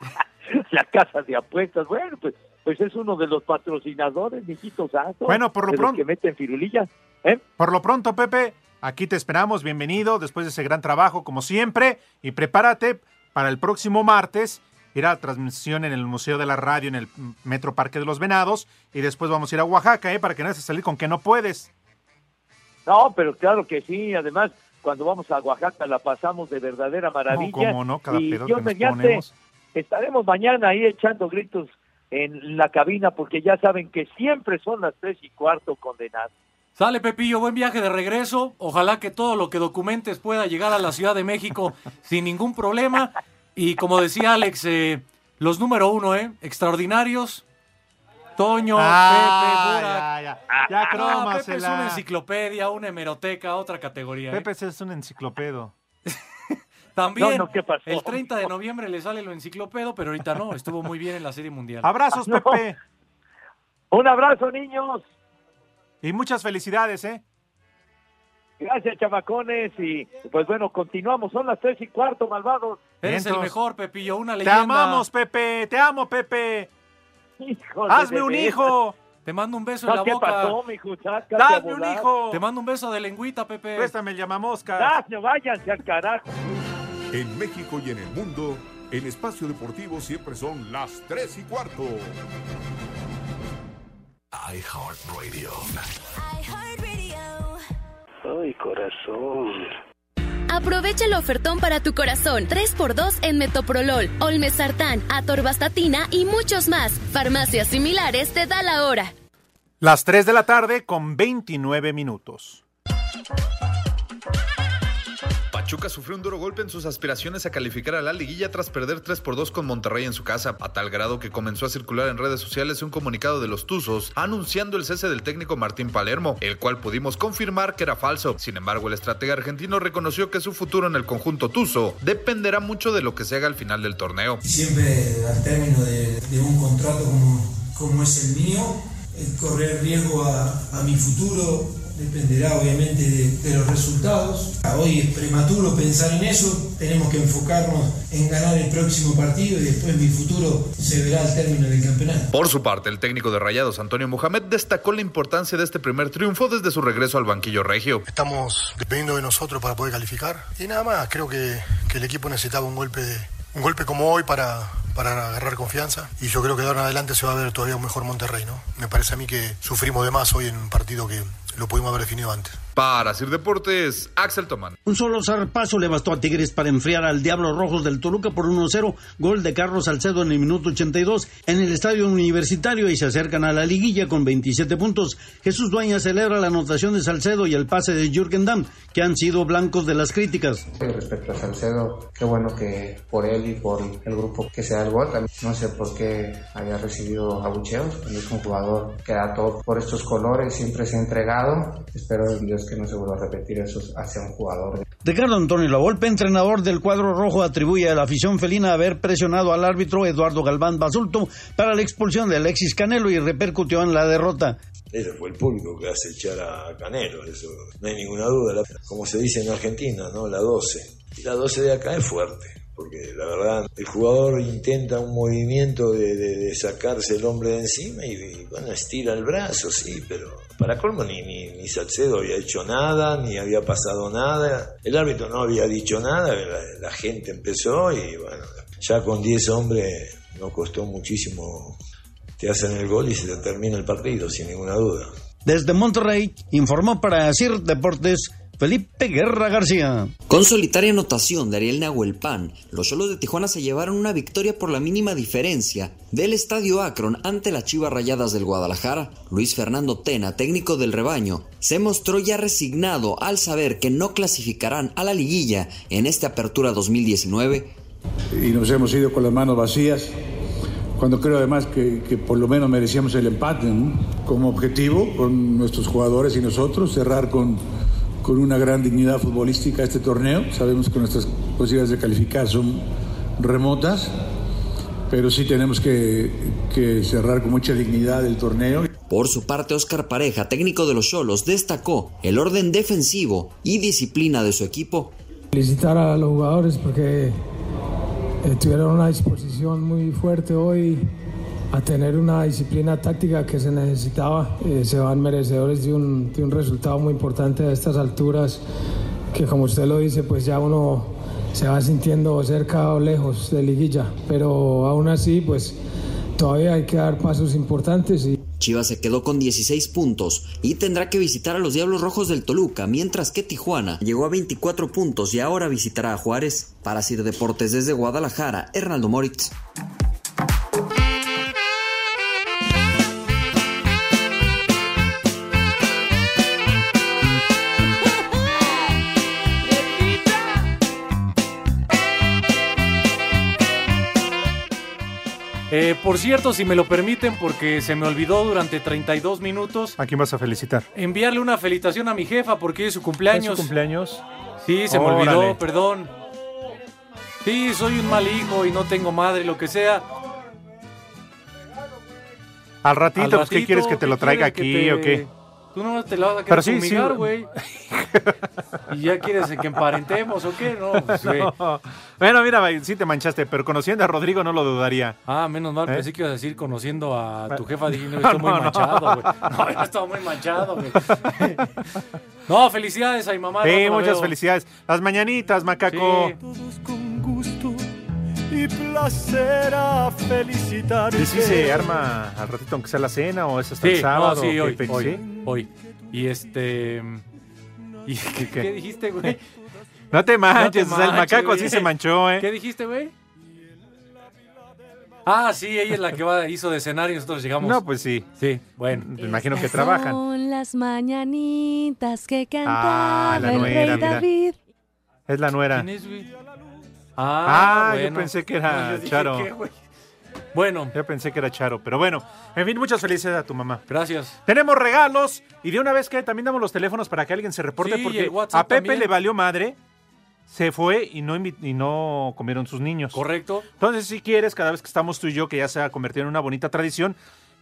Speaker 6: La casa de apuestas, bueno, pues, pues es uno de los patrocinadores, mijito santo.
Speaker 2: Bueno, por lo pronto-
Speaker 6: que meten firulilla. ¿eh?
Speaker 2: Por lo pronto, Pepe, aquí te esperamos. Bienvenido después de ese gran trabajo, como siempre. Y prepárate para el próximo martes ir a la transmisión en el Museo de la Radio en el Metro Parque de los Venados. Y después vamos a ir a Oaxaca, ¿eh? Para que no a salir con que no puedes.
Speaker 6: No, pero claro que sí. Además, cuando vamos a Oaxaca la pasamos de verdadera maravilla.
Speaker 2: cómo no, cada
Speaker 6: y
Speaker 2: pedo que nos
Speaker 6: mediante,
Speaker 2: ponemos.
Speaker 6: estaremos mañana ahí echando gritos en la cabina porque ya saben que siempre son las tres y cuarto condenadas.
Speaker 7: Sale Pepillo, buen viaje de regreso. Ojalá que todo lo que documentes pueda llegar a la Ciudad de México sin ningún problema. Y como decía Alex, eh, los número uno, ¿eh? Extraordinarios. Toño,
Speaker 2: Ah,
Speaker 7: Pepe, Burak.
Speaker 2: ya, ya. Ya,
Speaker 7: No, Pepe es una enciclopedia, una hemeroteca, otra categoría. ¿eh?
Speaker 2: Pepe es un enciclopedo.
Speaker 7: También,
Speaker 6: No, no, ¿qué pasó?
Speaker 7: el 30 de noviembre le sale lo enciclopedo, pero ahorita no, estuvo muy bien en la Serie Mundial.
Speaker 2: Abrazos,
Speaker 6: No.
Speaker 2: Pepe.
Speaker 6: Un abrazo, niños.
Speaker 2: Y muchas felicidades, ¿eh?
Speaker 6: Gracias, chamacones. Y pues bueno, continuamos. Son las tres y cuarto, malvados.
Speaker 7: Eres el mejor, Pepillo, una
Speaker 2: Te
Speaker 7: leyenda.
Speaker 2: amamos, Pepe. Te amo, Pepe.
Speaker 6: Híjole de
Speaker 2: Hazme un hijo.
Speaker 7: Te mando un beso en la
Speaker 6: ¿Qué
Speaker 7: boca.
Speaker 6: pasó, mijo?
Speaker 2: Dame un hijo.
Speaker 7: Te mando un beso de lengüita, Pepe.
Speaker 2: Préstame el llamamosca.
Speaker 6: No, váyanse al carajo.
Speaker 1: En México y en el mundo, en Espacio Deportivo siempre son las 3 y cuarto.
Speaker 13: iHeartRadio.
Speaker 14: Ay, corazón.
Speaker 15: Aprovecha el ofertón para tu corazón. 3x2 en Metoprolol, Olmesartán, Atorvastatina y muchos más. Farmacias similares te da la hora.
Speaker 2: Las 3 de la tarde con 29 minutos.
Speaker 16: Pachuca sufrió un duro golpe en sus aspiraciones a calificar a la liguilla tras perder 3 por 2 con Monterrey en su casa, a tal grado que comenzó a circular en redes sociales un comunicado de los Tuzos anunciando el cese del técnico Martín Palermo, el cual pudimos confirmar que era falso. Sin embargo, el estratega argentino reconoció que su futuro en el conjunto Tuzo dependerá mucho de lo que se haga al final del torneo.
Speaker 17: Siempre al término de, de un contrato como, como es el mío, el correr riesgo a, a mi futuro dependerá obviamente de, de los resultados. Hoy es prematuro pensar en eso, tenemos que enfocarnos en ganar el próximo partido y después mi futuro se verá al término del campeonato.
Speaker 16: Por su parte, el técnico de Rayados, Antonio Mohamed, destacó la importancia de este primer triunfo desde su regreso al banquillo regio.
Speaker 18: Estamos dependiendo de nosotros para poder calificar y nada más, creo que, que el equipo necesitaba un golpe, de, un golpe como hoy para, para agarrar confianza y yo creo que de ahora en adelante se va a ver todavía un mejor Monterrey, ¿no? Me parece a mí que sufrimos de más hoy en un partido que lo pudimos haber definido antes.
Speaker 16: Para Sir Deportes, Axel Tomán.
Speaker 19: Un solo zarpazo le bastó a Tigres para enfriar al Diablo Rojos del Toluca por 1-0, gol de Carlos Salcedo en el minuto 82 en el estadio universitario y se acercan a la liguilla con 27 puntos. Jesús Dueña celebra la anotación de Salcedo y el pase de Jürgen Damm, que han sido blancos de las críticas.
Speaker 20: Respecto a Salcedo, qué bueno que por él y por el grupo que se da el gol. No sé por qué haya recibido abucheos. Es un jugador que da todo por estos colores, siempre se ha entregado. Espero en Dios que no se vuelva a repetir eso hacia un jugador.
Speaker 19: Ricardo Antonio Lavolpe, entrenador del cuadro rojo, atribuye a la afición felina haber presionado al árbitro Eduardo Galván Basulto para la expulsión de Alexis Canelo y repercutió en la derrota.
Speaker 21: Ese fue el público que hace echar a Canelo, eso no hay ninguna duda. Como se dice en Argentina, ¿no? La 12. Y la 12 de acá es fuerte porque la verdad el jugador intenta un movimiento de, sacarse el hombre de encima y, bueno, estira el brazo, sí, pero para colmo ni, ni, ni, Salcedo había hecho nada, ni había pasado nada, el árbitro no había dicho nada, la, gente empezó y bueno, ya con 10 hombres nos costó muchísimo, te hacen el gol y se te termina el partido, sin ninguna duda.
Speaker 19: Desde Monterrey informó para CIR Deportes Felipe Guerra García.
Speaker 22: Con solitaria anotación de Ariel Nahuelpan, los Cholos de Tijuana se llevaron una victoria por la mínima diferencia del Estadio Akron ante las Chivas Rayadas del Guadalajara. Luis Fernando Tena, técnico del rebaño, se mostró ya resignado al saber que no clasificarán a la liguilla en esta apertura 2019.
Speaker 23: Y nos hemos ido con las manos vacías cuando creo además que, que, por lo menos merecíamos el empate ¿no? como objetivo con nuestros jugadores y nosotros, cerrar con, con una gran dignidad futbolística este torneo. Sabemos que nuestras posibilidades de calificar son remotas, pero sí tenemos que, que cerrar con mucha dignidad el torneo.
Speaker 22: Por su parte, Oscar Pareja, técnico de los Cholos, destacó el orden defensivo y disciplina de su equipo.
Speaker 24: Felicitar a los jugadores porque eh, tuvieron una disposición muy fuerte hoy a tener una disciplina táctica que se necesitaba. Eh, se van merecedores de un, de un resultado muy importante a estas alturas, que como usted lo dice, pues ya uno se va sintiendo cerca o lejos de liguilla, pero aún así, pues todavía hay que dar pasos importantes. Y...
Speaker 22: Chivas se quedó con 16 puntos y tendrá que visitar a los Diablos Rojos del Toluca, mientras que Tijuana llegó a 24 puntos y ahora visitará a Juárez. Para Sir Deportes desde Guadalajara, Hernaldo Moritz.
Speaker 7: Eh, por cierto, si me lo permiten, porque se me olvidó durante 32 minutos.
Speaker 2: ¿A quién vas a felicitar?
Speaker 7: Enviarle una felicitación a mi jefa porque es su cumpleaños.
Speaker 2: ¿Es su cumpleaños?
Speaker 7: Sí, se me olvidó, perdón. Sí, soy un mal hijo y no tengo madre, lo que sea.
Speaker 2: Al ratito, Al ratito pues, ¿qué quieres que te lo traiga aquí te... o qué?
Speaker 7: Tú no te la vas a querer sí, fumigar, güey. Sí. ¿Y ya quieres que emparentemos o qué? No, pues,
Speaker 2: no. Bueno, mira, sí te manchaste, pero conociendo a Rodrigo no lo dudaría.
Speaker 7: Ah, menos mal, ¿Eh? pensé que ibas a decir conociendo a tu jefa. Dije, no, estoy no, muy no. manchado, güey. No, yo estaba muy manchado, güey. No, felicidades a mi mamá.
Speaker 2: Sí, muchas felicidades. Las mañanitas, macaco. Sí.
Speaker 25: Y placer a felicitar.
Speaker 2: ¿Y si se arma al ratito, aunque sea la cena o es hasta sí, el sábado?
Speaker 7: No, sí, hoy, hoy, ¿sí? hoy. Y este. ¿Y qué, qué? ¿Qué, dijiste, güey?
Speaker 2: No te manches,
Speaker 7: no te
Speaker 2: o sea, el macaco
Speaker 7: güey.
Speaker 2: así se manchó, ¿eh?
Speaker 7: ¿Qué dijiste, güey? Ah, sí, ella es la que va, hizo de cenar y nosotros llegamos.
Speaker 2: No, pues sí.
Speaker 7: Sí, bueno.
Speaker 2: Me imagino que trabajan.
Speaker 26: Son las mañanitas que cantaba
Speaker 2: ah, la
Speaker 26: el rey David.
Speaker 2: Es la nuera.
Speaker 7: ¿Quién es, güey?
Speaker 2: Ah,
Speaker 7: bueno.
Speaker 2: yo pensé que era
Speaker 7: No, yo dije,
Speaker 2: Charo.
Speaker 7: Bueno,
Speaker 2: Yo pensé que era Charo, pero bueno. En fin, muchas felicidades a tu mamá.
Speaker 7: gracias.
Speaker 2: Tenemos regalos y de una vez que también damos los teléfonos para que alguien se reporte
Speaker 7: Sí,
Speaker 2: porque a Pepe
Speaker 7: también.
Speaker 2: le valió madre, se fue y no, y no comieron sus niños.
Speaker 7: Correcto.
Speaker 2: Entonces, si quieres, cada vez que estamos tú y yo, que ya se ha convertido en una bonita tradición,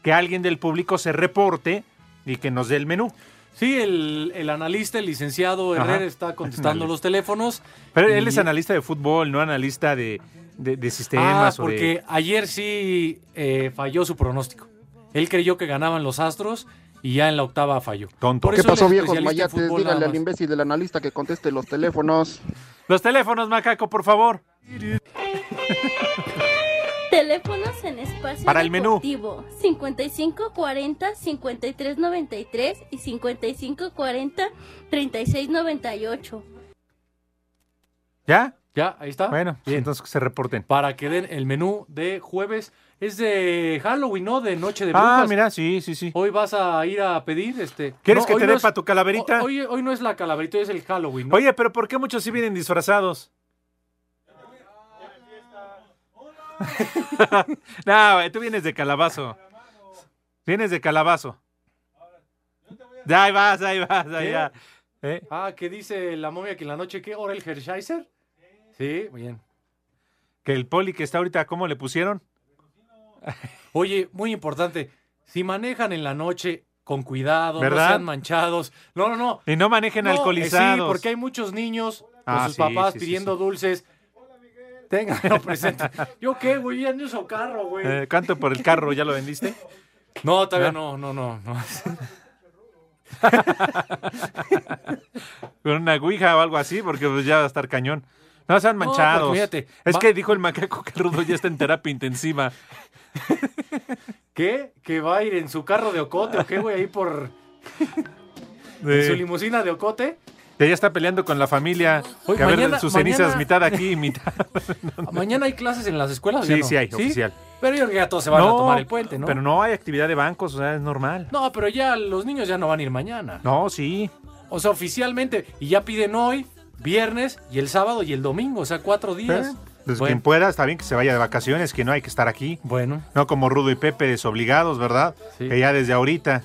Speaker 2: que alguien del público se reporte y que nos dé el menú.
Speaker 7: Sí, el, el analista, el licenciado
Speaker 2: Ajá.
Speaker 7: Herrera está contestando los teléfonos.
Speaker 2: Pero él
Speaker 7: Y-
Speaker 2: es analista de fútbol, no analista de, de, de
Speaker 7: Ah,
Speaker 2: sistemas o
Speaker 7: porque
Speaker 2: de...
Speaker 7: ayer sí eh, falló su pronóstico. Él creyó que ganaban los Astros y ya en la octava falló.
Speaker 2: Tonto.
Speaker 7: Por
Speaker 27: ¿Qué pasó, viejos mayates?
Speaker 7: nada
Speaker 27: al imbécil del analista que conteste los teléfonos.
Speaker 2: Los teléfonos, Macaco, por favor.
Speaker 28: En espacio
Speaker 2: Para el menú.
Speaker 28: deportivo 5540 5393 y 5540 3698.
Speaker 2: ¿Ya?
Speaker 7: Ya, ahí está.
Speaker 2: Bueno, sí, entonces que se reporten.
Speaker 7: Para que den el menú de jueves. Es de Halloween, ¿no? De Noche de
Speaker 2: Ah,
Speaker 7: Brujas.
Speaker 2: mira, sí, sí, sí.
Speaker 7: Hoy vas a ir a pedir este.
Speaker 2: ¿Quieres
Speaker 7: No,
Speaker 2: que te dé para tu calaverita?
Speaker 7: Hoy, hoy no es la calaverita, hoy es el Halloween, ¿no?
Speaker 2: Oye, pero ¿por qué muchos sí vienen disfrazados? no, tú vienes de calabazo. Vienes de calabazo. Ya, ahí vas, ahí vas, ya. ¿Eh?
Speaker 7: Ah, ¿qué dice la momia que en la noche qué? ¿Ahora el Hershiser? Sí, bien.
Speaker 2: Que el poli que está ahorita, ¿cómo le pusieron?
Speaker 7: Oye, muy importante. Si manejan en la noche con cuidado,
Speaker 2: ¿Verdad?
Speaker 7: no sean manchados. No, no, no.
Speaker 2: Y no manejen
Speaker 7: No, eh,
Speaker 2: alcoholizados.
Speaker 7: sí, porque hay muchos niños con
Speaker 2: Ah,
Speaker 7: sus
Speaker 2: sí,
Speaker 7: papás
Speaker 2: sí, sí,
Speaker 7: pidiendo dulces. Ténganlo presente. ¿Yo qué, güey? Ya no uso carro, güey.
Speaker 2: Eh, canto por el carro, ¿ya lo vendiste?
Speaker 7: No, todavía
Speaker 2: ¿No?
Speaker 7: no, no, no. no.
Speaker 2: Con una ouija o algo así, porque pues ya va a estar cañón. No sean
Speaker 7: No,
Speaker 2: manchados.
Speaker 7: fíjate,
Speaker 2: es
Speaker 7: va-
Speaker 2: que dijo el macaco que el rudo ya está en terapia intensiva.
Speaker 7: ¿Qué? ¿Que va a ir en su carro de Ocote o qué, güey? Ahí por...
Speaker 2: De-
Speaker 7: ¿En su limusina de Ocote?
Speaker 2: Que ya está peleando con la familia.
Speaker 7: Oye,
Speaker 2: que a ver
Speaker 7: mañana-
Speaker 2: sus cenizas,
Speaker 7: mañana-
Speaker 2: mitad aquí y mitad.
Speaker 7: ¿Mañana hay clases en las escuelas?
Speaker 2: Sí,
Speaker 7: no?
Speaker 2: sí hay, oficial.
Speaker 7: Pero yo creo que ya todos se van a tomar el puente, ¿no?
Speaker 2: Pero no hay actividad de bancos, o sea, es normal.
Speaker 7: No, pero ya los niños ya no van a ir mañana.
Speaker 2: No, sí.
Speaker 7: O sea, oficialmente. Y ya piden hoy, viernes, y el sábado y el domingo. O sea, cuatro días.
Speaker 2: ¿Eh? Pues
Speaker 7: Bueno.
Speaker 2: quien pueda, está bien que se vaya de vacaciones, que no hay que estar aquí.
Speaker 7: Bueno.
Speaker 2: No como Rudo y Pepe desobligados, ¿verdad?
Speaker 7: Sí.
Speaker 2: Que ya desde ahorita.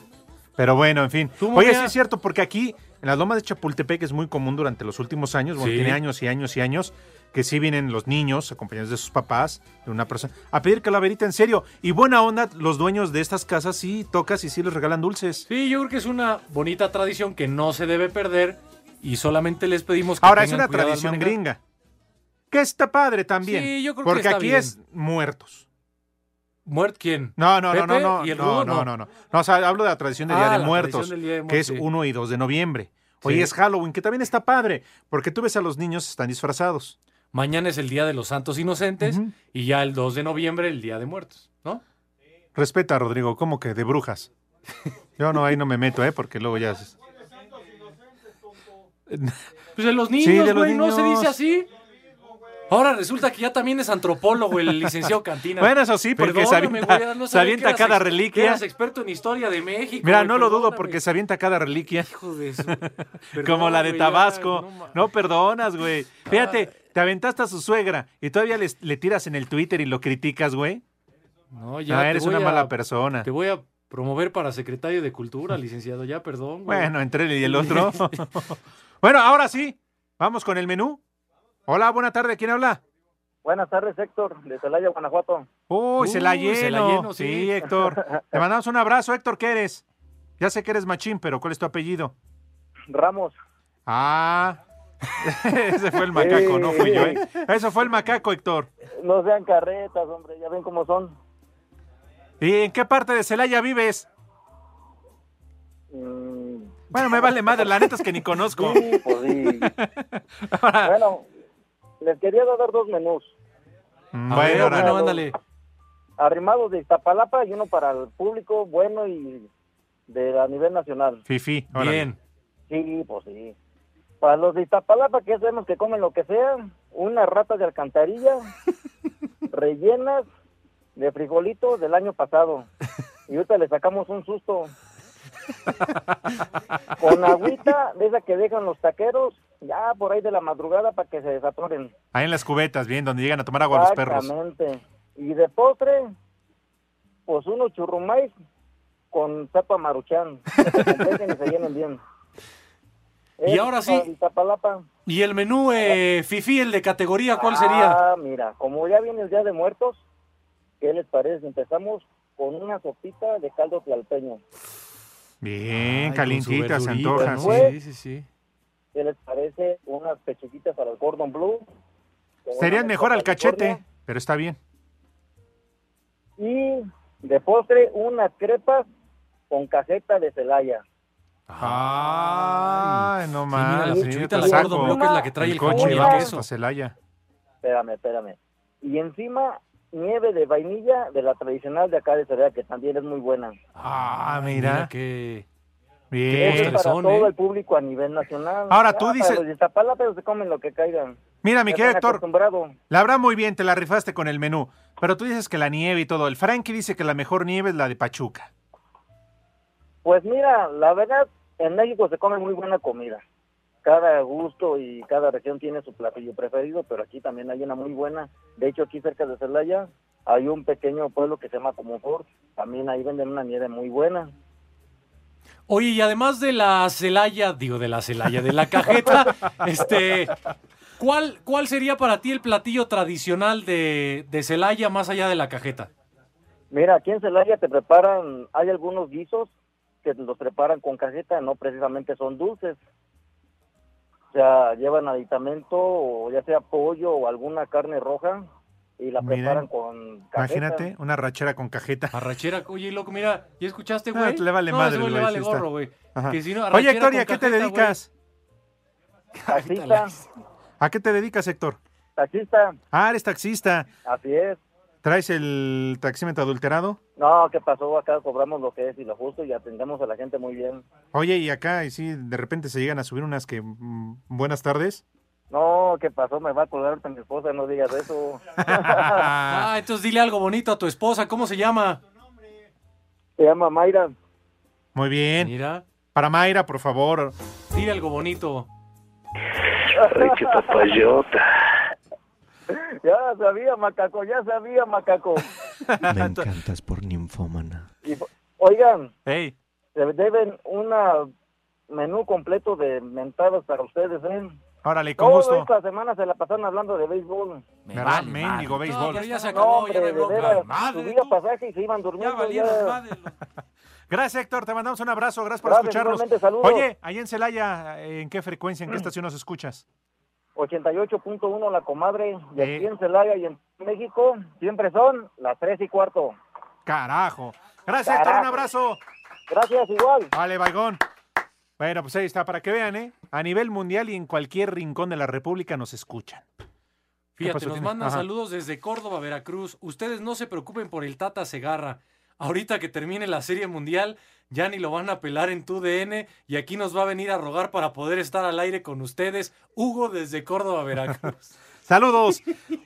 Speaker 2: Pero bueno, en fin. Oye, sí es cierto, porque aquí, en las lomas de Chapultepec, es muy común durante los últimos años, bueno,
Speaker 7: Sí.
Speaker 2: tiene años y años y años, que sí vienen los niños, acompañados de sus papás, de una persona, a pedir calaverita en serio. Y buena onda, los dueños de estas casas sí tocas y sí les regalan dulces.
Speaker 7: Sí, yo creo que es una bonita tradición que no se debe perder. Y solamente les pedimos que
Speaker 2: Ahora, es una tradición gringa. Que está padre también.
Speaker 7: Sí, yo creo que
Speaker 2: porque
Speaker 7: está
Speaker 2: aquí
Speaker 7: bien.
Speaker 2: es muertos.
Speaker 7: ¿Muert quién?
Speaker 2: No, no, no, no,
Speaker 7: ¿Pepe
Speaker 2: no,
Speaker 7: y el
Speaker 2: no,
Speaker 7: Rudo?
Speaker 2: no, no, no. No, o sea, hablo de la tradición del
Speaker 7: Ah,
Speaker 2: Día de
Speaker 7: la
Speaker 2: Muertos,
Speaker 7: tradición del Día de
Speaker 2: que es
Speaker 7: sí.
Speaker 2: 1 y 2 de noviembre. Hoy
Speaker 7: Sí.
Speaker 2: es Halloween, que también está padre, porque tú ves a los niños están disfrazados.
Speaker 7: Mañana es el Día de los Santos Inocentes y ya el 2 de noviembre el Día de Muertos, ¿no?
Speaker 2: Respeta, Rodrigo, como que de brujas. Yo no, ahí no me meto, ¿eh? Porque luego ya... es-
Speaker 7: Pues de los
Speaker 2: Sí,
Speaker 7: niños,
Speaker 2: de los
Speaker 7: güey, no se dice así. Ahora resulta que ya también es antropólogo el licenciado Cantina.
Speaker 2: Bueno, eso sí, porque se avienta-
Speaker 7: güey, ya no
Speaker 2: se
Speaker 7: sabía
Speaker 2: avienta
Speaker 7: que eras
Speaker 2: cada reliquia.
Speaker 7: Eras experto en historia de México.
Speaker 2: Mira,
Speaker 7: güey,
Speaker 2: no lo dudo porque se avienta cada reliquia.
Speaker 7: Hijo de su-
Speaker 2: Como la de
Speaker 7: ya,
Speaker 2: Tabasco.
Speaker 7: no
Speaker 2: No perdonas, güey. Fíjate, te aventaste a su suegra y todavía le tiras en el Twitter y lo criticas, güey.
Speaker 7: No, ya
Speaker 2: Ah,
Speaker 7: te
Speaker 2: eres una
Speaker 7: a-
Speaker 2: mala persona.
Speaker 7: Te voy a promover para secretario de Cultura, licenciado. Ya, perdón. güey.
Speaker 2: Bueno, entre él y el otro. bueno, ahora sí, vamos con el menú. Hola, buena tarde, ¿quién habla?
Speaker 29: Buenas tardes, Héctor, de Celaya, Guanajuato.
Speaker 2: Uy, se la lleno.
Speaker 29: se la lleno,
Speaker 2: sí.
Speaker 29: sí.
Speaker 2: Héctor. Te mandamos un abrazo, Héctor, ¿qué eres? Ya sé que eres machín, pero ¿cuál es tu apellido?
Speaker 29: Ramos.
Speaker 2: Ah, ese fue el macaco, no fui yo, ¿eh? Eso fue el macaco, Héctor.
Speaker 29: No sean carretas, hombre, ya ven cómo son.
Speaker 2: ¿Y en qué parte de Celaya vives?
Speaker 29: Mm,
Speaker 2: Bueno, me vale madre, la neta es que ni conozco.
Speaker 29: Sí, pues sí. Bueno, les quería dar dos menús.
Speaker 2: Mm, Bueno, órale.
Speaker 29: para los Arrimados de Iztapalapa y uno para el público bueno y de a nivel nacional.
Speaker 2: Fifi.
Speaker 7: Bien.
Speaker 29: Sí, pues sí. Para los de Iztapalapa, que sabemos que comen lo que sea, una rata de alcantarilla, rellenas de frijolito del año pasado. Y ahorita le sacamos un susto. Con agüita de esa que dejan los taqueros, ya por ahí de la madrugada para que se desatoren.
Speaker 2: Ahí en las cubetas, bien, donde llegan a tomar agua los perros.
Speaker 29: Exactamente. Y de postre, pues unos churrumais con tapa maruchan. Que se completen y se llenen bien.
Speaker 7: Y
Speaker 29: Es
Speaker 7: ahora sí. ¿Y el menú eh, Fifi, el de categoría, cuál sería?
Speaker 29: Ah, mira, como ya viene el Día de Muertos, ¿qué les parece? Empezamos con una sopita de caldo tlalpeño.
Speaker 2: Bien,
Speaker 7: Ay, su
Speaker 2: se antoja. Sí,
Speaker 7: sí, sí.
Speaker 29: ¿Qué les parece? Unas pechuguitas a las Gordon Blue.
Speaker 2: Serían mejor al cachete, pero está bien.
Speaker 29: Y de postre, unas crepas con cajeta de Celaya.
Speaker 2: Ay, no
Speaker 7: mira,
Speaker 2: más.
Speaker 7: la
Speaker 2: sí, te
Speaker 7: la. Gordon Blue, que es la que trae el
Speaker 2: coche
Speaker 7: y
Speaker 2: y
Speaker 7: el
Speaker 2: vamos
Speaker 7: queso.
Speaker 2: a Celaya.
Speaker 29: Espérame, espérame. Y encima, nieve de vainilla de la tradicional de acá de Celaya, que también es muy buena.
Speaker 2: Ah, mira.
Speaker 7: qué,
Speaker 2: Bien.
Speaker 29: Eso es para
Speaker 7: postrezón,
Speaker 29: todo
Speaker 7: ¿eh?
Speaker 29: el público a nivel nacional.
Speaker 2: Ahora,
Speaker 29: Ya,
Speaker 2: tú dices-
Speaker 29: Los de Iztapalapa, ellos se comen lo que caigan.
Speaker 2: Mira, mi querido Héctor, la habrá muy bien, te la rifaste con el menú. Pero tú dices que la nieve y todo. El Frankie dice que la mejor nieve es la de Pachuca.
Speaker 29: Pues mira, la verdad, en México se come muy buena comida. Cada gusto y cada región tiene su platillo preferido, pero aquí también hay una muy buena. De hecho, aquí cerca de Celaya hay un pequeño pueblo que se llama Comonfort. También ahí venden una nieve muy buena.
Speaker 7: Oye, y además de la Celaya, digo de la Celaya, de la cajeta, este, ¿cuál, ¿cuál sería para ti el platillo tradicional de, de Celaya más allá de la cajeta?
Speaker 29: Mira, aquí en Celaya te preparan, hay algunos guisos que los preparan con cajeta, no precisamente son dulces. O sea, llevan aditamento, o ya sea pollo o alguna carne roja, y la
Speaker 2: Mira,
Speaker 29: preparan con cajeta.
Speaker 2: Imagínate, una rachera con cajeta.
Speaker 7: Arrachera, oye, loco, mira, ¿ya escuchaste,
Speaker 2: Ah,
Speaker 7: güey?
Speaker 2: le vale
Speaker 7: no,
Speaker 2: madre,
Speaker 7: güey le vale gorro, güey. Si no,
Speaker 2: Oye, Héctor, ¿y a qué te dedicas?
Speaker 29: Taxista,
Speaker 2: ¿A qué te dedicas, Héctor?
Speaker 29: taxista,
Speaker 2: Ah, eres taxista.
Speaker 29: así es.
Speaker 2: ¿Traes el taxímetro adulterado?
Speaker 29: No, ¿qué pasó? Acá cobramos lo que es y lo justo y atendemos a la gente muy bien.
Speaker 2: Oye, y acá, y sí, de repente se llegan a subir unas que... mm, buenas tardes.
Speaker 29: No, ¿qué pasó? Me va a colgar ahorita mi esposa, no digas eso.
Speaker 7: Ah, entonces dile algo bonito a tu esposa, ¿cómo se llama?
Speaker 29: Se llama Mayra.
Speaker 2: Muy bien.
Speaker 7: Mira.
Speaker 2: Para Mayra, por favor.
Speaker 7: Dile algo bonito.
Speaker 14: Ay, qué papayota.
Speaker 29: Ya sabía, macaco, ya sabía, macaco.
Speaker 30: Me encantas por ninfómana.
Speaker 29: Y, oigan,
Speaker 2: Hey.
Speaker 29: se deben una menú completo de mentadas para ustedes, ¿eh?
Speaker 2: Órale, con
Speaker 29: Toda
Speaker 2: gusto.
Speaker 29: esta semana se la pasaron hablando de béisbol.
Speaker 2: ¿Verdad? Mendigo béisbol.
Speaker 7: No, pero ya se
Speaker 29: No,
Speaker 7: acabó,
Speaker 29: hombre,
Speaker 7: ya no
Speaker 29: de
Speaker 7: bronca. Madre,
Speaker 29: subía
Speaker 7: tú.
Speaker 29: pasaje y se iban durmiendo.
Speaker 7: valieron
Speaker 29: ya.
Speaker 7: madre.
Speaker 2: Gracias, Héctor. Te mandamos un abrazo. Gracias por
Speaker 29: Gracias,
Speaker 2: escucharnos.
Speaker 29: saludos.
Speaker 2: Oye, ahí en Celaya, ¿en qué frecuencia, en qué estación nos escuchas?
Speaker 29: 88.1 la comadre, y
Speaker 2: Eh.
Speaker 29: aquí en Celaya y en México siempre son las 3 y cuarto.
Speaker 2: Carajo. Gracias, Héctor. Un
Speaker 29: Carajo.
Speaker 2: abrazo.
Speaker 29: Gracias, igual.
Speaker 2: Vale, Baigón. Bueno, pues ahí está, para que vean, ¿eh? A nivel mundial y en cualquier rincón de la República nos escuchan. ¿Qué
Speaker 7: Fíjate, nos mandan
Speaker 2: Ajá.
Speaker 7: saludos desde Córdoba, Veracruz. Ustedes no se preocupen por el Tata Segarra. Ahorita que termine la Serie Mundial, ya ni lo van a pelar en tu DN y aquí nos va a venir a rogar para poder estar al aire con ustedes. Hugo desde Córdoba, Veracruz.
Speaker 2: Saludos.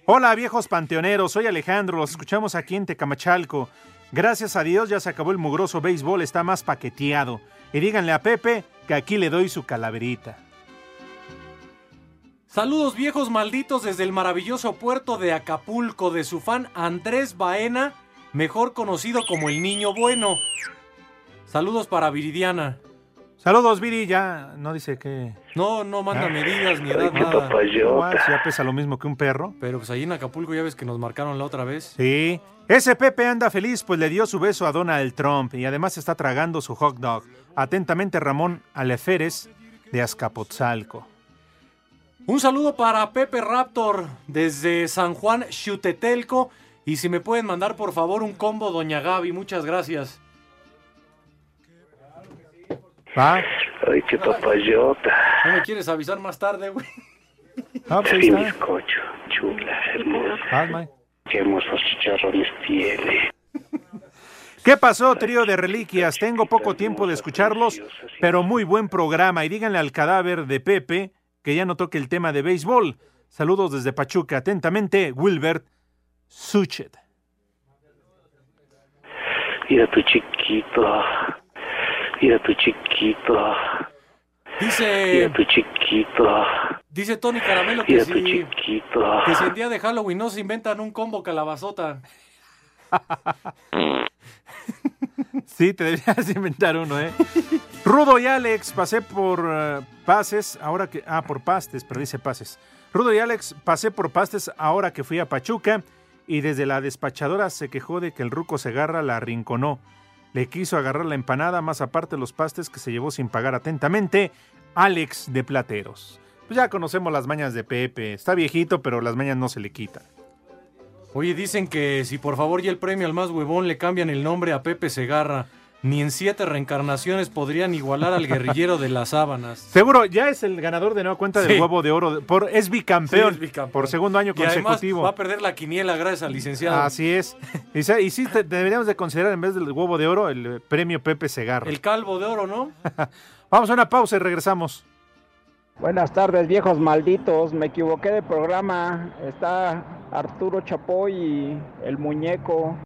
Speaker 2: Hola, viejos panteoneros. Soy Alejandro. Los escuchamos aquí en Tecamachalco. Gracias a Dios ya se acabó el mugroso béisbol. Está más paqueteado. Y díganle a Pepe que aquí le doy su calaverita.
Speaker 7: Saludos viejos malditos desde el maravilloso puerto de Acapulco de su fan Andrés Baena, mejor conocido como el Niño Bueno. Saludos para Viridiana.
Speaker 2: Saludos, Viri. Ya no dice que.
Speaker 7: No, no manda
Speaker 2: Ah.
Speaker 7: medidas ni edad, nada.
Speaker 2: Igual, si ya pesa lo mismo que un perro.
Speaker 7: Pero pues ahí en Acapulco ya ves que nos marcaron la otra vez.
Speaker 2: Sí. Ese Pepe anda feliz, pues le dio su beso a Donald Trump y además está tragando su hot dog. Atentamente, Ramón Aleferes de Azcapotzalco.
Speaker 7: Un saludo para Pepe Raptor desde San Juan Xutetelco. Y si me pueden mandar por favor un combo, Doña Gaby, muchas gracias.
Speaker 2: ¿Va?
Speaker 14: Ay, qué papayota.
Speaker 7: ¿No me quieres avisar más tarde, güey?
Speaker 2: Ah, pues
Speaker 14: Sí, bizcocho. Chula, hermosa. Qué hermosos chicharrones tiene.
Speaker 2: ¿Qué pasó, trío de reliquias? Tengo poco tiempo de escucharlos, pero muy buen programa. Y díganle al cadáver de Pepe que ya no toque el tema de béisbol. Saludos desde Pachuca. Atentamente, Wilbert Suchet.
Speaker 14: Mira tu chiquito. Mira tu chiquito.
Speaker 7: Dice,
Speaker 14: Mira tu chiquito.
Speaker 7: dice Tony Caramelo que si,
Speaker 14: chiquito.
Speaker 7: que si en día de Halloween no se inventan un combo calabazota.
Speaker 2: Sí, te deberías inventar uno, ¿eh? Rudo y Alex, pasé por eh, pases, ahora que... Ah, por pastes, pero dice pases. Rudo y Alex, pasé por pastes ahora que fui a Pachuca y desde la despachadora se quejó de que el ruco Segarra la arrinconó. le quiso agarrar la empanada, más aparte los pastes que se llevó sin pagar atentamente, Alex de Plateros. Pues ya conocemos las mañas de Pepe. Está viejito, pero las mañas no se le quitan.
Speaker 7: Oye, dicen que si por favor y el premio al más huevón le cambian el nombre a Pepe Segarra, ni en siete reencarnaciones podrían igualar al guerrillero de las sábanas.
Speaker 2: Seguro, ya es el ganador de nueva cuenta del huevo de oro. Por, es, bicampeón,
Speaker 7: Sí, es bicampeón.
Speaker 2: por segundo año
Speaker 7: Y
Speaker 2: consecutivo.
Speaker 7: va a perder la quiniela gracias al licenciado.
Speaker 2: Así es. Y sí, te- deberíamos de considerar en vez del huevo de oro el eh, premio Pepe Segarra.
Speaker 7: El calvo de oro, ¿no?
Speaker 2: Vamos a una pausa y regresamos.
Speaker 31: Buenas tardes, viejos malditos. Me equivoqué de programa. Está Arturo Chapoy y el muñeco.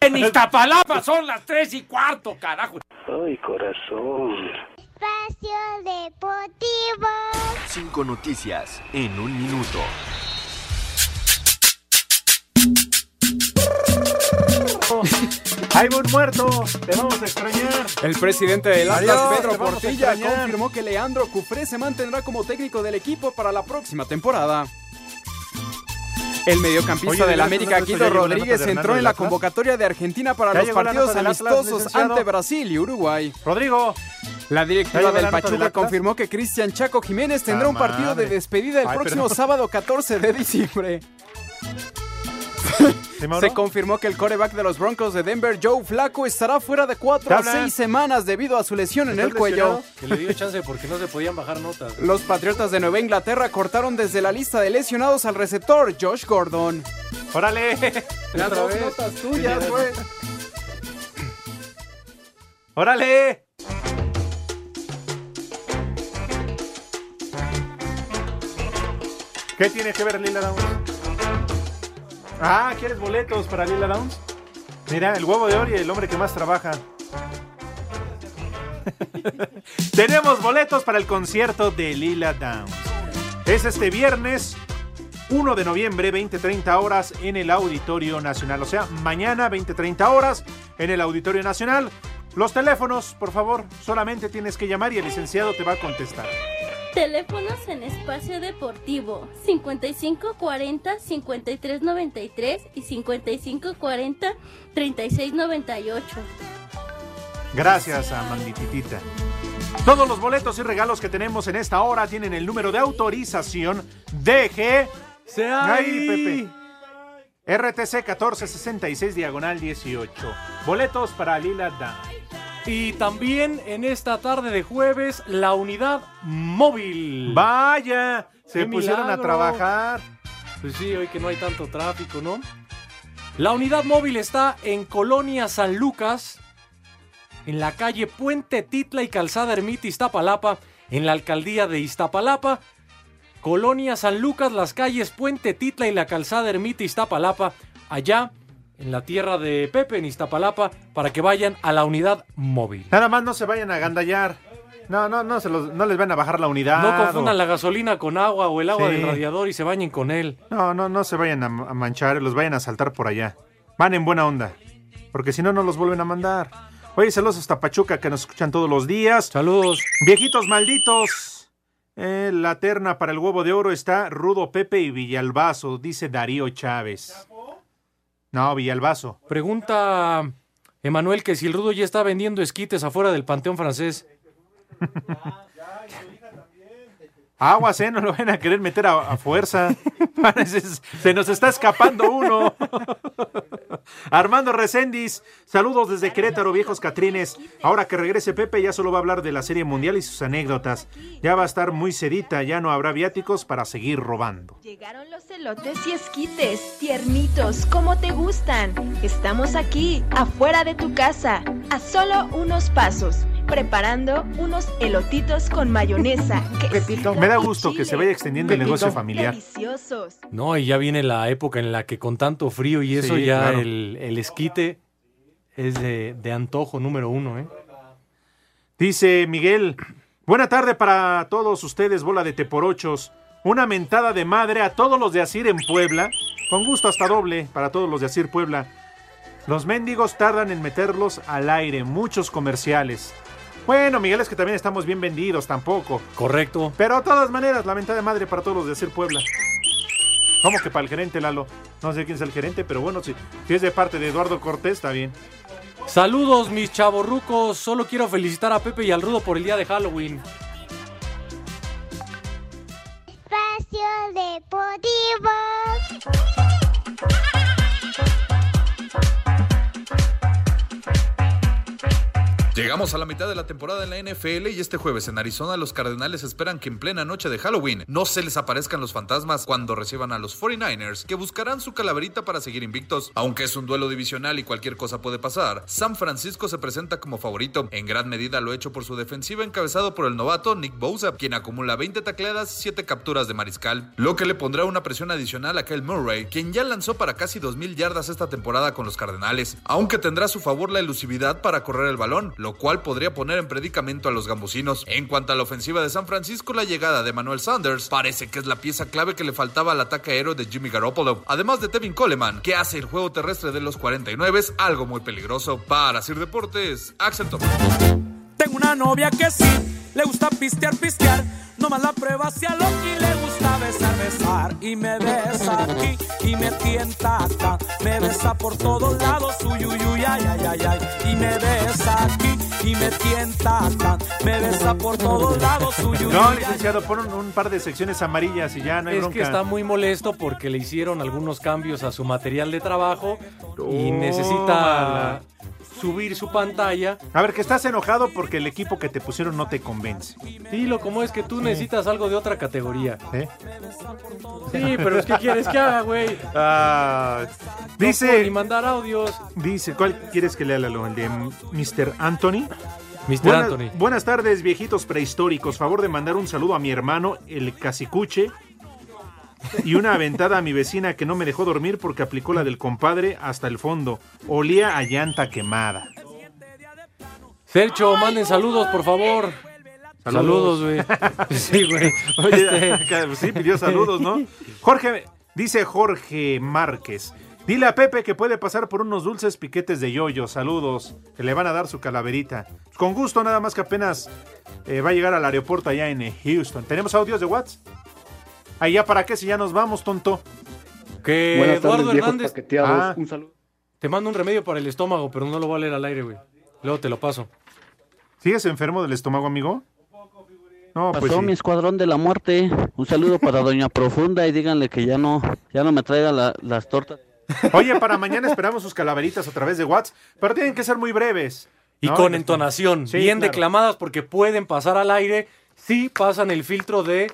Speaker 7: En Iztapalapa son las tres y cuarto, carajo.
Speaker 14: Ay, corazón.
Speaker 32: Espacio Deportivo.
Speaker 33: Cinco noticias en un minuto.
Speaker 2: Hay un muerto, te vamos a extrañar.
Speaker 34: El presidente del Atlas, Pedro Portilla, confirmó que Leandro Cufré se mantendrá como técnico del equipo para la próxima temporada. El mediocampista del
Speaker 2: ¿de
Speaker 34: América, Guido Rodríguez, entró en la convocatoria de Argentina para los partidos amistosos ante Brasil y Uruguay.
Speaker 2: Rodrigo.
Speaker 34: La
Speaker 2: ¿Ya
Speaker 34: directiva
Speaker 2: llegó
Speaker 34: del Pachuca confirmó que Cristian Chaco Jiménez tendrá
Speaker 2: ¡Ah,
Speaker 34: un partido de despedida el próximo sábado 14 de diciembre. Se confirmó que el coreback de los Broncos de Denver, Joe Flaco, estará fuera de 4
Speaker 2: ¿Qué
Speaker 34: a
Speaker 2: hablan?
Speaker 34: 6 semanas debido a su lesión en el
Speaker 7: ¿Estás
Speaker 34: cuello.
Speaker 7: Que le dio chance porque no se podían bajar notas.
Speaker 34: Los Patriotas de Nueva Inglaterra cortaron desde la lista de lesionados al receptor Josh Gordon.
Speaker 2: ¡Órale!
Speaker 34: Las dos
Speaker 2: vez.
Speaker 34: notas tuyas, güey.
Speaker 2: ¡Órale! ¿Qué tiene que ver Lila Downs? Ah, ¿quieres boletos para Lila Downs? Mira, el huevo de oro y el hombre que más trabaja. Tenemos boletos para el concierto de Lila Downs. Es este viernes 1 de noviembre, 20-30 horas en el Auditorio Nacional. O sea, mañana 20-30 horas en el Auditorio Nacional. Los teléfonos, por favor, solamente tienes que llamar y el licenciado te va a contestar.
Speaker 28: Teléfonos en espacio deportivo 5540 5393 y 5540 3698.
Speaker 2: Gracias a Mandititita. Todos los boletos y regalos que tenemos en esta hora tienen el número de autorización DG.
Speaker 7: ¡Ay!
Speaker 2: Pepe. RTC 1466 diagonal 18. Boletos para Lila Downs.
Speaker 7: Y también en esta tarde de jueves, la unidad móvil.
Speaker 2: Vaya, se
Speaker 7: ¡Qué
Speaker 2: pusieron a trabajar.
Speaker 7: Pues sí, hoy que no hay tanto tráfico, ¿no? La unidad móvil está en Colonia San Lucas, en la calle Puente Titla y Calzada Ermita Iztapalapa, en la alcaldía de Iztapalapa. Colonia San Lucas, las calles Puente Titla y la Calzada Ermita Iztapalapa, allá en la tierra de Pepe, en Iztapalapa, para que vayan a la unidad móvil.
Speaker 2: Nada más no se vayan a gandallar. No, no, no, se los- no les van a bajar la unidad.
Speaker 7: No confundan
Speaker 2: o-
Speaker 7: la gasolina con agua o el agua
Speaker 2: Sí.
Speaker 7: del radiador y se bañen con él.
Speaker 2: No, no, no se vayan a, a manchar, los vayan a saltar por allá. Van en buena onda. Porque si no, no los vuelven a mandar. Oye, saludos hasta Pachuca que nos escuchan todos los días.
Speaker 7: Saludos.
Speaker 2: Viejitos malditos. Eh, la terna para el huevo de oro está Rudo Pepe y Villalbazo, dice Darío Chávez. No, Villalbazo.
Speaker 7: Pregunta Emanuel que si el Rudo ya está vendiendo esquites afuera del Panteón francés.
Speaker 2: Aguas, ¿eh? No lo van a querer meter a, a fuerza. Parece- se nos está escapando uno. Armando Recendis, saludos desde Querétaro, viejos Catrines. Ahora que regrese Pepe, ya solo va a hablar de la Serie Mundial y sus anécdotas. Ya va a estar muy sedita, ya no habrá viáticos para seguir robando.
Speaker 35: Llegaron los elotes y esquites, tiernitos, como te gustan. Estamos aquí, afuera de tu casa, a solo unos pasos, preparando unos elotitos con mayonesa. quesito
Speaker 2: Me da gusto que se vaya extendiendo el negocio familiar.
Speaker 35: Deliciosos.
Speaker 7: No, y ya viene la época en la que con tanto frío y eso
Speaker 2: Sí,
Speaker 7: ya
Speaker 2: claro.
Speaker 7: el, el esquite es de, de antojo número uno, ¿eh?
Speaker 2: Dice Miguel, buena tarde para todos ustedes, bola de teporochos. Una mentada de madre a todos los de Asir en Puebla. Con gusto hasta doble para todos los de Asir Puebla. Los mendigos tardan en meterlos al aire, muchos comerciales. Bueno, Miguel, es que también estamos bien vendidos, tampoco.
Speaker 7: Correcto.
Speaker 2: Pero de todas maneras, la mentada de madre para todos los de Asir Puebla. ¿Cómo que para el gerente, Lalo? No sé quién es el gerente, pero bueno, si, si es de parte de Eduardo Cortés, está bien.
Speaker 7: Saludos, mis chavorrucos. Solo quiero felicitar a Pepe y al Rudo por el día de Halloween.
Speaker 32: Espacio Deportivo.
Speaker 36: Llegamos a la mitad de la temporada en la NFL y este jueves en Arizona los Cardenales esperan que en plena noche de Halloween no se les aparezcan los fantasmas cuando reciban a los 49ers que buscarán su calaverita para seguir invictos. Aunque es un duelo divisional y cualquier cosa puede pasar, San Francisco se presenta como favorito, en gran medida lo hecho por su defensiva encabezado por el novato Nick Bosa, quien acumula 20 tacleadas y 7 capturas de mariscal, lo que le pondrá una presión adicional a Kyle Murray, quien ya lanzó para casi 2.000 yardas esta temporada con los Cardenales, aunque tendrá a su favor la elusividad para correr el balón, lo cual podría poner en predicamento a los gambusinos. En cuanto a la ofensiva de San Francisco, la llegada de Manuel Sanders parece que es la pieza clave que le faltaba al ataque aéreo de Jimmy Garoppolo, además de Tevin Coleman, que hace el juego terrestre de los 49 algo muy peligroso. Para Sir Deportes, Axel.
Speaker 37: Tengo una novia que sí, le gusta pistear, pistear. No más la prueba si a Loki le gusta besar, besar. Y me besa aquí y me tienta acá. Me besa por todos lados, uy, uy, uy, ay, ay, ay, ay. Y me besa aquí y me tienta acá. Me besa por todos lados, uy, uy,
Speaker 2: No, licenciado, pon un, un par de secciones amarillas y ya no hay
Speaker 7: Es
Speaker 2: bronca.
Speaker 7: que está muy molesto porque le hicieron algunos cambios a su material de trabajo y necesita subir su pantalla.
Speaker 2: A ver, que estás enojado porque el equipo que te pusieron no te convence.
Speaker 7: Dilo, como es que tú necesitas algo de otra categoría.
Speaker 2: ¿Eh?
Speaker 7: Sí, pero es que quieres que haga, güey.
Speaker 2: Ah,
Speaker 7: No
Speaker 2: dice.
Speaker 7: ni mandar audios.
Speaker 2: Dice, ¿cuál quieres que lea, Lalo? ¿El de Mr. Anthony?
Speaker 7: Mr.
Speaker 2: Buenas-
Speaker 7: Anthony.
Speaker 2: Buenas tardes, viejitos prehistóricos. Favor de mandar un saludo a mi hermano, el Casicuche. Y una aventada a mi vecina que no me dejó dormir porque aplicó la del compadre hasta el fondo. Olía a llanta quemada.
Speaker 7: Sergio, manden saludos, por favor. Saludos, güey. Sí, güey.
Speaker 2: Oye,
Speaker 7: Este-
Speaker 2: sí, pidió saludos, ¿no? Jorge, dice Jorge Márquez. Dile a Pepe que puede pasar por unos dulces piquetes de yoyo. Saludos. Que le van a dar su calaverita. Con gusto, nada más que apenas eh, va a llegar al aeropuerto allá en eh, Houston. ¿Tenemos audios de WhatsApp? Ahí ya para qué si ya nos vamos, tonto.
Speaker 7: Que
Speaker 2: Buenas tardes,
Speaker 7: Eduardo
Speaker 2: viejos
Speaker 7: Hernández.
Speaker 2: Ah. Un saludo.
Speaker 7: Te mando un remedio para el estómago, pero no lo voy a leer al aire, güey. Luego te lo paso.
Speaker 2: ¿Sigues enfermo del estómago, amigo? No, pues
Speaker 38: Pasó
Speaker 2: sí.
Speaker 38: mi escuadrón de la muerte. Un saludo para Doña Profunda y díganle que ya no, ya no me traiga la- las tortas.
Speaker 2: Oye, para mañana esperamos sus calaveritas a través de WhatsApp, pero tienen que ser muy breves.
Speaker 7: Y
Speaker 2: ¿no?
Speaker 7: con entonación,
Speaker 2: Sí,
Speaker 7: bien
Speaker 2: claro.
Speaker 7: declamadas porque pueden pasar al aire si pasan el filtro de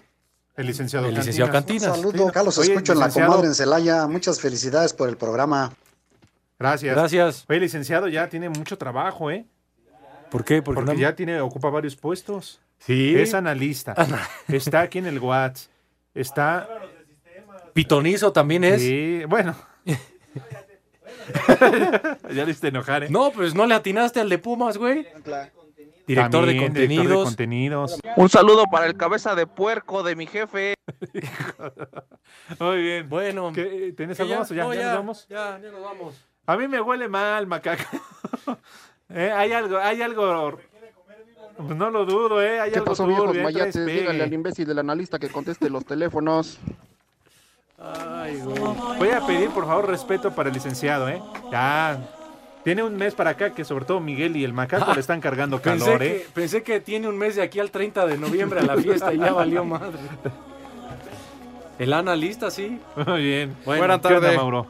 Speaker 2: el licenciado
Speaker 7: el licenciado Cantinas.
Speaker 39: Un saludo, Carlos,
Speaker 2: Oye,
Speaker 39: escucho en la comadre en Celaya. Muchas felicidades por el programa.
Speaker 2: Gracias.
Speaker 7: Gracias.
Speaker 2: Oye, licenciado, ya tiene mucho trabajo, ¿eh?
Speaker 7: ¿Por qué? Porque,
Speaker 2: Porque
Speaker 7: no-
Speaker 2: ya tiene, ocupa varios puestos.
Speaker 7: Sí.
Speaker 2: Es analista. está aquí en el WhatsApp. Está.
Speaker 7: Pitonizo también es.
Speaker 2: Sí, bueno. ya le hiciste enojar, ¿eh?
Speaker 7: No, pues no le atinaste al de Pumas, güey. Director de
Speaker 2: director de
Speaker 7: contenidos.
Speaker 2: contenidos.
Speaker 40: Un saludo para el cabeza de puerco de mi jefe.
Speaker 2: Muy bien.
Speaker 7: Bueno.
Speaker 2: ¿Qué, ¿Tienes
Speaker 7: Que
Speaker 2: algo más o ya,
Speaker 7: no,
Speaker 2: ¿Ya
Speaker 7: ya,
Speaker 2: nos vamos?
Speaker 7: Ya, ya nos vamos.
Speaker 2: A mí me huele mal, macaco. Eh, Hay algo, hay algo. Pues no lo dudo, ¿eh? Hay
Speaker 27: ¿Qué
Speaker 2: algo
Speaker 27: pasó, viejos mayates? Díganle al imbécil del analista que conteste los teléfonos.
Speaker 2: Ay, güey. Voy a pedir, por favor, respeto para el licenciado, ¿eh? Ya. Tiene un mes para acá que sobre todo Miguel y el macaco le están cargando
Speaker 7: Pensé
Speaker 2: calor,
Speaker 7: que,
Speaker 2: ¿eh?
Speaker 7: pensé que tiene un mes de aquí al 30 de noviembre a la fiesta y ya valió madre. El analista, sí.
Speaker 2: Muy bien.
Speaker 7: Buena
Speaker 2: ¿Qué onda,
Speaker 7: tarde.
Speaker 2: Mauro?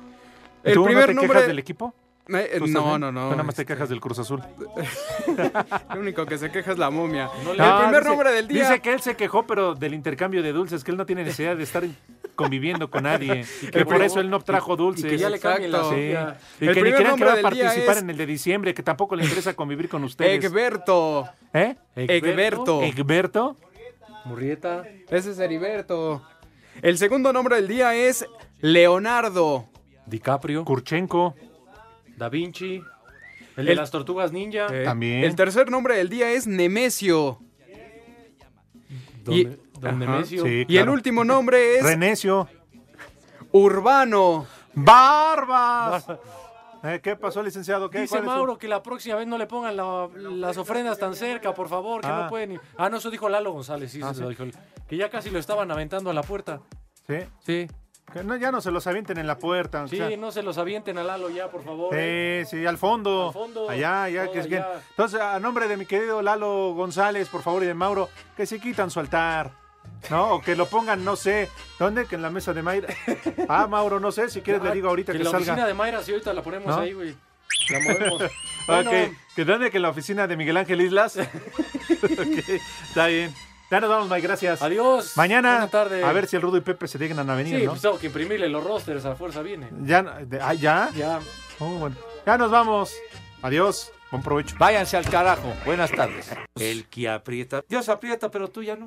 Speaker 34: El
Speaker 2: ¿Tú
Speaker 34: primer
Speaker 2: no te
Speaker 34: nombre-
Speaker 2: quejas del equipo?
Speaker 34: Eh, eh,
Speaker 2: ¿Tú estás
Speaker 34: no, no, no.
Speaker 2: Tú nada más te
Speaker 34: este-
Speaker 2: quejas del Cruz Azul.
Speaker 34: El único que se queja es la momia.
Speaker 2: No,
Speaker 34: el primer
Speaker 2: dice-
Speaker 34: nombre del día.
Speaker 2: Dice que él se quejó, pero del intercambio de dulces, que él no tiene necesidad de estar conviviendo con nadie. Y que
Speaker 34: El
Speaker 2: por eso él no trajo
Speaker 34: y- y
Speaker 2: dulces.
Speaker 34: que ya le cambien la
Speaker 2: Sí. Y
Speaker 34: El
Speaker 2: que ni crean que va a participar
Speaker 34: es-
Speaker 2: en el de diciembre, que tampoco le interesa convivir con ustedes.
Speaker 34: Egberto.
Speaker 2: ¿Eh?
Speaker 34: Egberto.
Speaker 2: Egberto.
Speaker 7: Murrieta.
Speaker 34: Ese es Heriberto. El segundo nombre del día es Leonardo.
Speaker 7: DiCaprio.
Speaker 2: Kurchenko.
Speaker 7: Da Vinci. El de
Speaker 34: El-
Speaker 7: las tortugas ninja.
Speaker 34: Eh,
Speaker 2: También.
Speaker 34: El tercer nombre del día es Nemesio. Y-
Speaker 7: Don. Nemesio.
Speaker 2: Sí,
Speaker 34: Y el último nombre es
Speaker 2: Renecio.
Speaker 34: Urbano.
Speaker 2: ¡Barbas! Eh, ¿Qué pasó, licenciado? ¿Qué?
Speaker 7: Dice
Speaker 2: ¿Cuál es su-
Speaker 7: Mauro que la próxima vez no le pongan la- las ofrendas tan cerca, por favor, que
Speaker 2: Ah.
Speaker 7: no pueden. ir. Ah, no, eso dijo Lalo González, sí,
Speaker 2: Ah,
Speaker 7: lo
Speaker 2: ¿sí?
Speaker 7: dijo. Que ya casi lo estaban aventando a la puerta.
Speaker 2: ¿Sí?
Speaker 7: Sí.
Speaker 2: Que no, ya no se los avienten en la puerta.
Speaker 7: Sí,
Speaker 2: sea.
Speaker 7: no se los avienten a Lalo ya, por favor. ¿eh?
Speaker 2: Sí, sí, al fondo.
Speaker 7: Al fondo,
Speaker 2: Allá, allá, que es bien. Entonces, a nombre de mi querido Lalo González, por favor, y de Mauro, que se quitan su altar. ¿No? O que lo pongan, no sé, ¿dónde? Que en la mesa de Mayra. Ah, Mauro, no sé, si quieres le digo ahorita
Speaker 7: que
Speaker 2: que,
Speaker 7: en la
Speaker 2: salga.
Speaker 7: oficina de Mayra, si ahorita la ponemos
Speaker 2: ¿No?
Speaker 7: ahí, güey. La movemos. Bueno,
Speaker 2: Ok, que dónde? Que en la oficina de Miguel Ángel Islas. Ok, está bien. Ya nos vamos, Mike, gracias.
Speaker 7: Adiós.
Speaker 2: Mañana,
Speaker 7: tarde.
Speaker 2: a ver si el Rudo y Pepe se dignan a venir,
Speaker 7: sí,
Speaker 2: ¿no?
Speaker 7: pues tengo que imprimirle los rosters, a fuerza viene.
Speaker 2: Ya, de- ah, ¿ya?
Speaker 7: Ya.
Speaker 2: Oh, bueno. Ya nos vamos. Adiós. Buen provecho.
Speaker 41: Váyanse al carajo. Buenas tardes. El que aprieta. Dios aprieta, pero tú ya no.